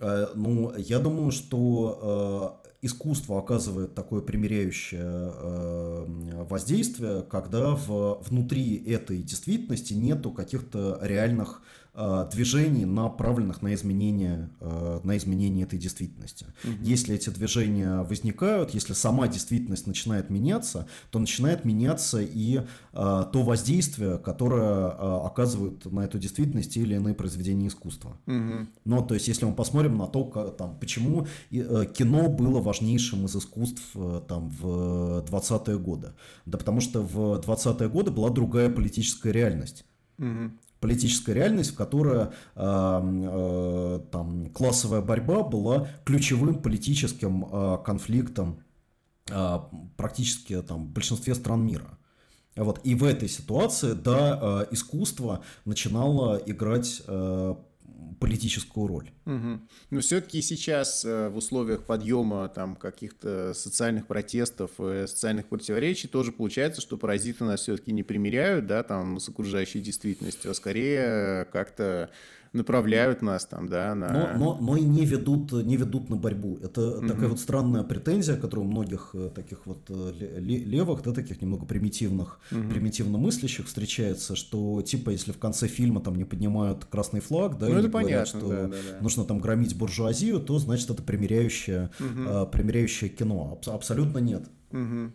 Э, ну, я думаю, что э, искусство оказывает такое примиряющее э, воздействие, когда в, внутри этой действительности нету каких-то реальных движений, направленных на изменение, э, на изменение этой действительности. Угу. Если эти движения возникают, если сама действительность начинает меняться, то начинает меняться и э, то воздействие, которое оказывают на эту действительность или иные произведения искусства. Угу. Но то есть, если мы посмотрим на то, как, там, почему кино было важнейшим из искусств там, в 20-е годы. Да потому что в 20-е годы была другая политическая реальность. Угу политическая реальность, в которой э, э, там, классовая борьба была ключевым политическим э, конфликтом э, практически там, в большинстве стран мира. Вот. И в этой ситуации, да, искусство начинало играть политическую роль. Угу. Но все-таки сейчас э, в условиях подъема там каких-то социальных протестов, э, социальных противоречий тоже получается, что паразиты нас все-таки не примеряют, да, там с окружающей действительностью, а скорее как-то направляют нас там, да, на... Но, но, но и не ведут, не ведут на борьбу. Это mm такая вот странная претензия, которая у многих э, таких вот э, левых, да, таких немного примитивных, mm примитивно мыслящих встречается, что типа если в конце фильма там не поднимают красный флаг, да, ну, это говорят, понятно, что да, да, да. нужно там громить буржуазию, то значит это примиряющее, mm примиряющее кино. Абсолютно нет. mm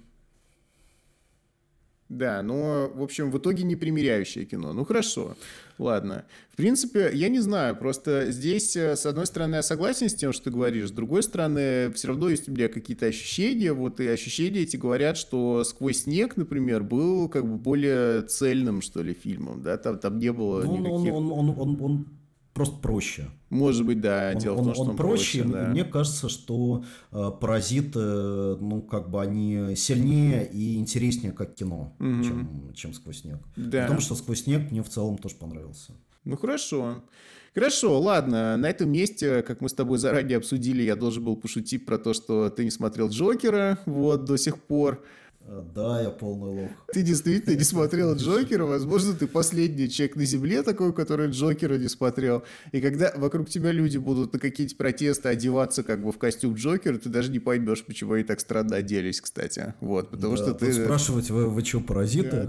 Да, но, в общем, в итоге не примиряющее кино. Ну, хорошо. Ладно. В принципе, я не знаю, просто здесь, э, с одной стороны, я согласен с тем, что ты говоришь, с другой стороны, все равно есть у меня какие-то ощущения, вот и ощущения эти говорят, что «Сквозь снег», например, был как бы более цельным, что ли, фильмом, да, там, там не было ну, никаких... Он, он, он, он, он просто проще. Может быть, да. Он, Дело он, в том, что он, он проще. проще, да. Мне кажется, что э, паразиты, ну, как бы они сильнее и интереснее как кино, Мгм. чем, чем сквозь снег. Да. Потому что сквозь снег мне в целом тоже понравился. Ну хорошо. Хорошо, ладно. На этом месте, как мы с тобой заранее обсудили, я должен был пошутить про то, что ты не смотрел Джокера, вот, до сих пор. Э, Да, я полный лох. Ты действительно не смотрел Джокера, возможно, ты последний человек на Земле такой, который Джокера не смотрел. И когда вокруг тебя люди будут на какие-то протесты одеваться как бы в костюм Джокера, ты даже не поймешь, почему они так странно оделись, кстати. Вот, потому Да, что ты... спрашивать, вы, вы что, паразиты?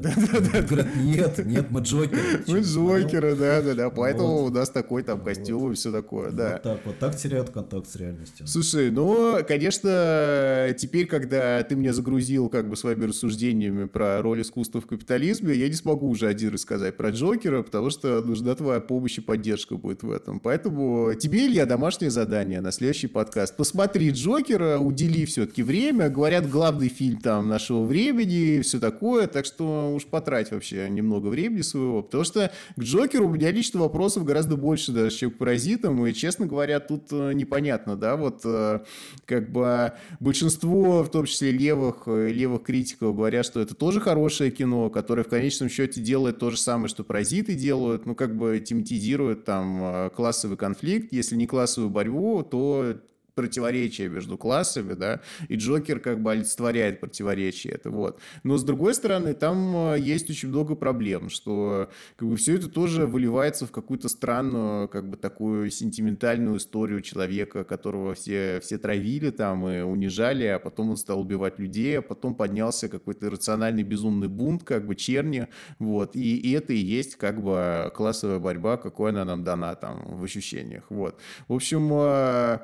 Говорят, нет, нет, мы Джокер. Мы Джокера, да-да-да, поэтому Вот. у нас такой там костюм и все такое, да. Вот так вот, так теряют контакт с реальностью. Слушай, ну, конечно, теперь, когда ты меня загрузил как бы своими рассуждениями про роль искусства в капитализме, я не смогу уже один рассказать про Джокера, потому что нужна твоя помощь и поддержка будет в этом. Поэтому тебе, Илья, домашнее задание на следующий подкаст. Посмотри Джокера, удели все-таки время. Говорят, главный фильм там нашего времени и все такое, так что уж потрать вообще немного времени своего, потому что к Джокеру у меня лично вопросов гораздо больше даже, чем к паразитам, и, честно говоря, тут э, непонятно, да, вот э, как бы большинство, в том числе левых, э, левых критиков, говорят, что это тоже хорошее кино, которое в конечном счете делает то же самое, что паразиты делают, ну, как бы тематизирует там э, классовый конфликт, если не классовую борьбу, то противоречие между классами, да, и Джокер как бы олицетворяет противоречие это, вот. Но с другой стороны, там э, есть очень много проблем, что как бы все это тоже выливается в какую-то странную, как бы такую сентиментальную историю человека, которого все, все травили там и унижали, а потом он стал убивать людей, а потом поднялся какой-то иррациональный безумный бунт, как бы черни, вот, и, и это и есть как бы классовая борьба, какой она нам дана там в ощущениях, вот. В общем, э,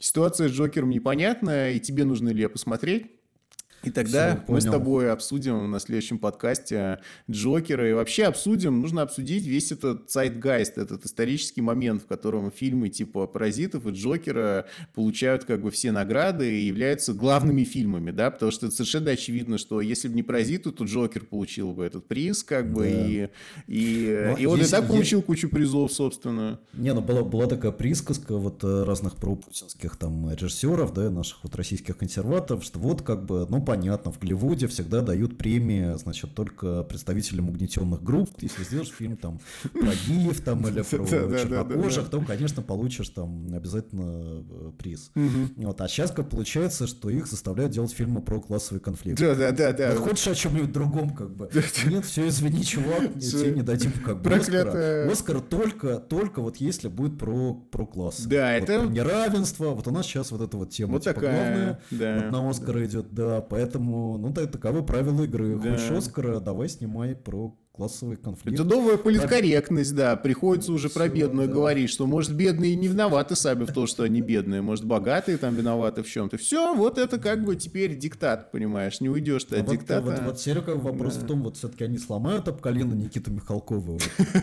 Ситуация с Джокером непонятная, и тебе нужно ли посмотреть? И тогда Всё, мы с тобой обсудим на следующем подкасте Джокера. И вообще обсудим, нужно обсудить весь этот zeitgeist, этот исторический момент, в котором фильмы типа «Паразитов» и «Джокера» получают как бы все награды и являются главными фильмами, да, потому что это совершенно очевидно, что если бы не «Паразиты», то Джокер получил бы этот приз, как бы, Да. и, и, Ну, и он и есть- так есть- получил кучу призов, собственно. Не, ну была, была такая присказка вот э, разных пропутинских там режиссеров, да, наших вот российских консерваторов, что вот как бы, ну понятно, в Голливуде всегда дают премии, значит, только представителям угнетенных групп. Если сделаешь фильм там про геев там или про чернокожих, то, конечно, получишь там обязательно э, приз. Вот, а сейчас как получается, что их заставляют делать фильмы про классовый конфликт. Да-да-да-да. Вот Хочешь о чем-нибудь другом, как бы. Нет, все, извини, чувак, тебе не дадим как бы. Оскара. Оскар только, только вот если будет про, про класс. Да, это- неравенство. Вот у нас сейчас вот эта вот тема Вот типа, такая, главная да. на Оскар идет, да, поэтому, ну, так, таковы правила игры. Да. Хочешь Оскара, давай снимай про классовый конфликт. Это новая политкорректность, да. Приходится уже про Всё, бедную да. говорить, что, может, бедные не виноваты сами в том, что они бедные. Может, богатые там виноваты в чем-то. Все, вот это как бы теперь диктат, понимаешь. Не уйдешь ты А от вот, диктата. вот, вот Серега, вопрос Да. в том, вот все-таки они сломают об колено Никиту Михалкова.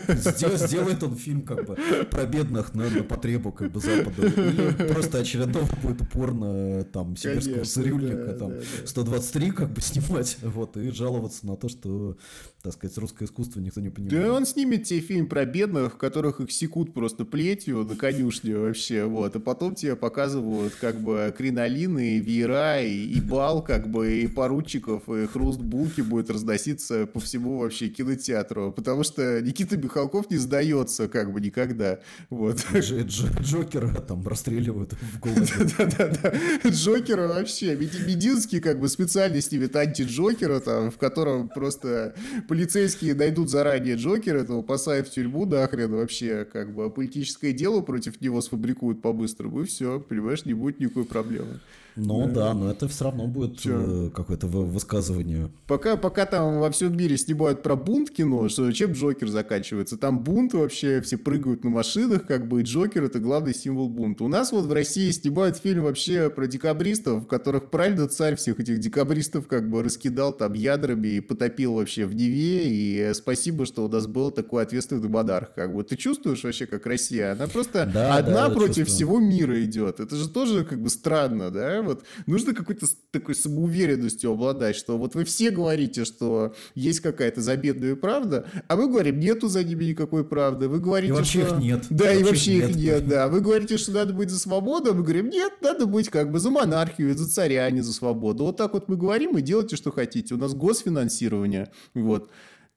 Сделает он фильм как бы про бедных на, потребу как бы Запада. Или просто очередной будет упор на там сибирского цирюльника, там да, да. 123 как бы снимать, вот, и жаловаться на то, что, так сказать, русское искусство никто не понимает. Да он снимет тебе фильм про бедных, в которых их секут просто плетью на конюшне вообще, вот, а потом тебе показывают как бы кринолины, и веера, и, и бал, как бы, и поручиков, и хруст булки будет разноситься по всему вообще кинотеатру, потому что Никита Михалков не сдается как бы никогда, вот. Дж- Дж- Джокера там расстреливают в голову. Да-да-да. Джокера вообще. Мед- Мединский как бы специально снимет анти-Джокера, там, в котором просто полицейские найдут заранее Джокера, этого посадят в тюрьму нахрен вообще, как бы, а политическое дело против него сфабрикуют по-быстрому, и все, понимаешь, не будет никакой проблемы. Ну да, но это все равно будет э, какое-то вы- высказывание. Пока, пока там во всем мире снимают про бунт кино, что чем Джокер заканчивается? Там бунт вообще, все прыгают на машинах, как бы, и Джокер это главный символ бунта. У нас вот в России снимают фильм вообще про декабристов, в которых правильно царь всех этих декабристов как бы раскидал там ядрами и потопил вообще в Неве, и и спасибо, что у нас был такой ответственный монарх. Как бы ты чувствуешь вообще, как Россия? Она просто Да, одна да, против чувствую. всего мира идет. Это же тоже как бы странно, да? Вот нужно какой-то такой самоуверенностью обладать, что вот вы все говорите, что есть какая-то забедная правда, а мы говорим, нету за ними никакой правды. Вы говорите, И вообще что... их нет. Да, и Вообще вообще их их нет. нет, да. Вы говорите, что надо быть за свободу, а мы говорим, нет, надо быть как бы за монархию, за царя, а не за свободу. Вот так вот мы говорим и делайте, что хотите. У нас госфинансирование, вот,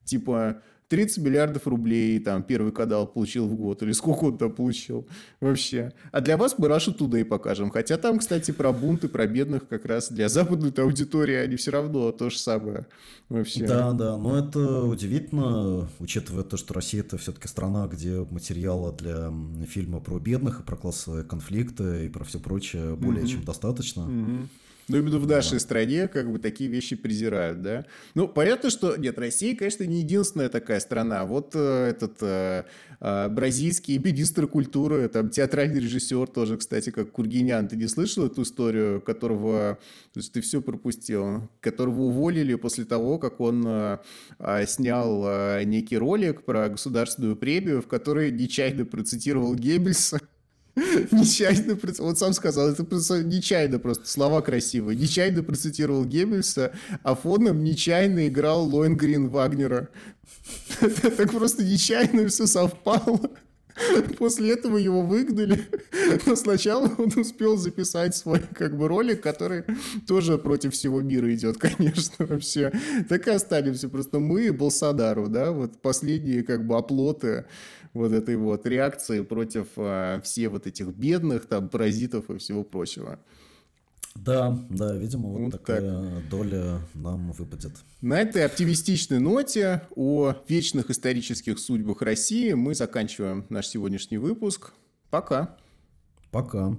типа 30 миллиардов рублей там первый канал получил в год, или сколько он там получил вообще. А для вас мы Russia Today покажем. Хотя там, кстати, про бунты, про бедных как раз для западной аудитории они все равно то же самое вообще. Да, да, но это удивительно, учитывая то, что Россия это все-таки страна, где материала для фильма про бедных и про классовые конфликты и про все прочее более чем достаточно. Мгм. Но именно в нашей стране как бы такие вещи презирают, да? Ну, понятно, что... Нет, Россия, конечно, не единственная такая страна. Вот э, этот э, э, бразильский министр культуры, там, театральный режиссер тоже, кстати, как Кургинян. Ты не слышал эту историю, которого... То есть ты все пропустил. Которого уволили после того, как он э, э, снял э, некий ролик про государственную премию, в которой нечаянно процитировал Геббельса. Нечаянно, он сам сказал, это просто нечаянно просто, слова красивые. Нечаянно процитировал Геббельса, а фоном нечаянно играл Лоенгрин Вагнера. Так просто нечаянно все совпало. После этого его выгнали, но сначала он успел записать свой как бы ролик, который тоже против всего мира идет, конечно, вообще. Так и останемся просто мы и Болсонару, да, вот последние как бы оплоты вот этой вот реакции против а, все вот этих бедных там паразитов и всего прочего. Да, да, видимо, вот, Вот такая доля нам выпадет. На этой оптимистичной ноте о вечных исторических судьбах России мы заканчиваем наш сегодняшний выпуск. Пока. Пока.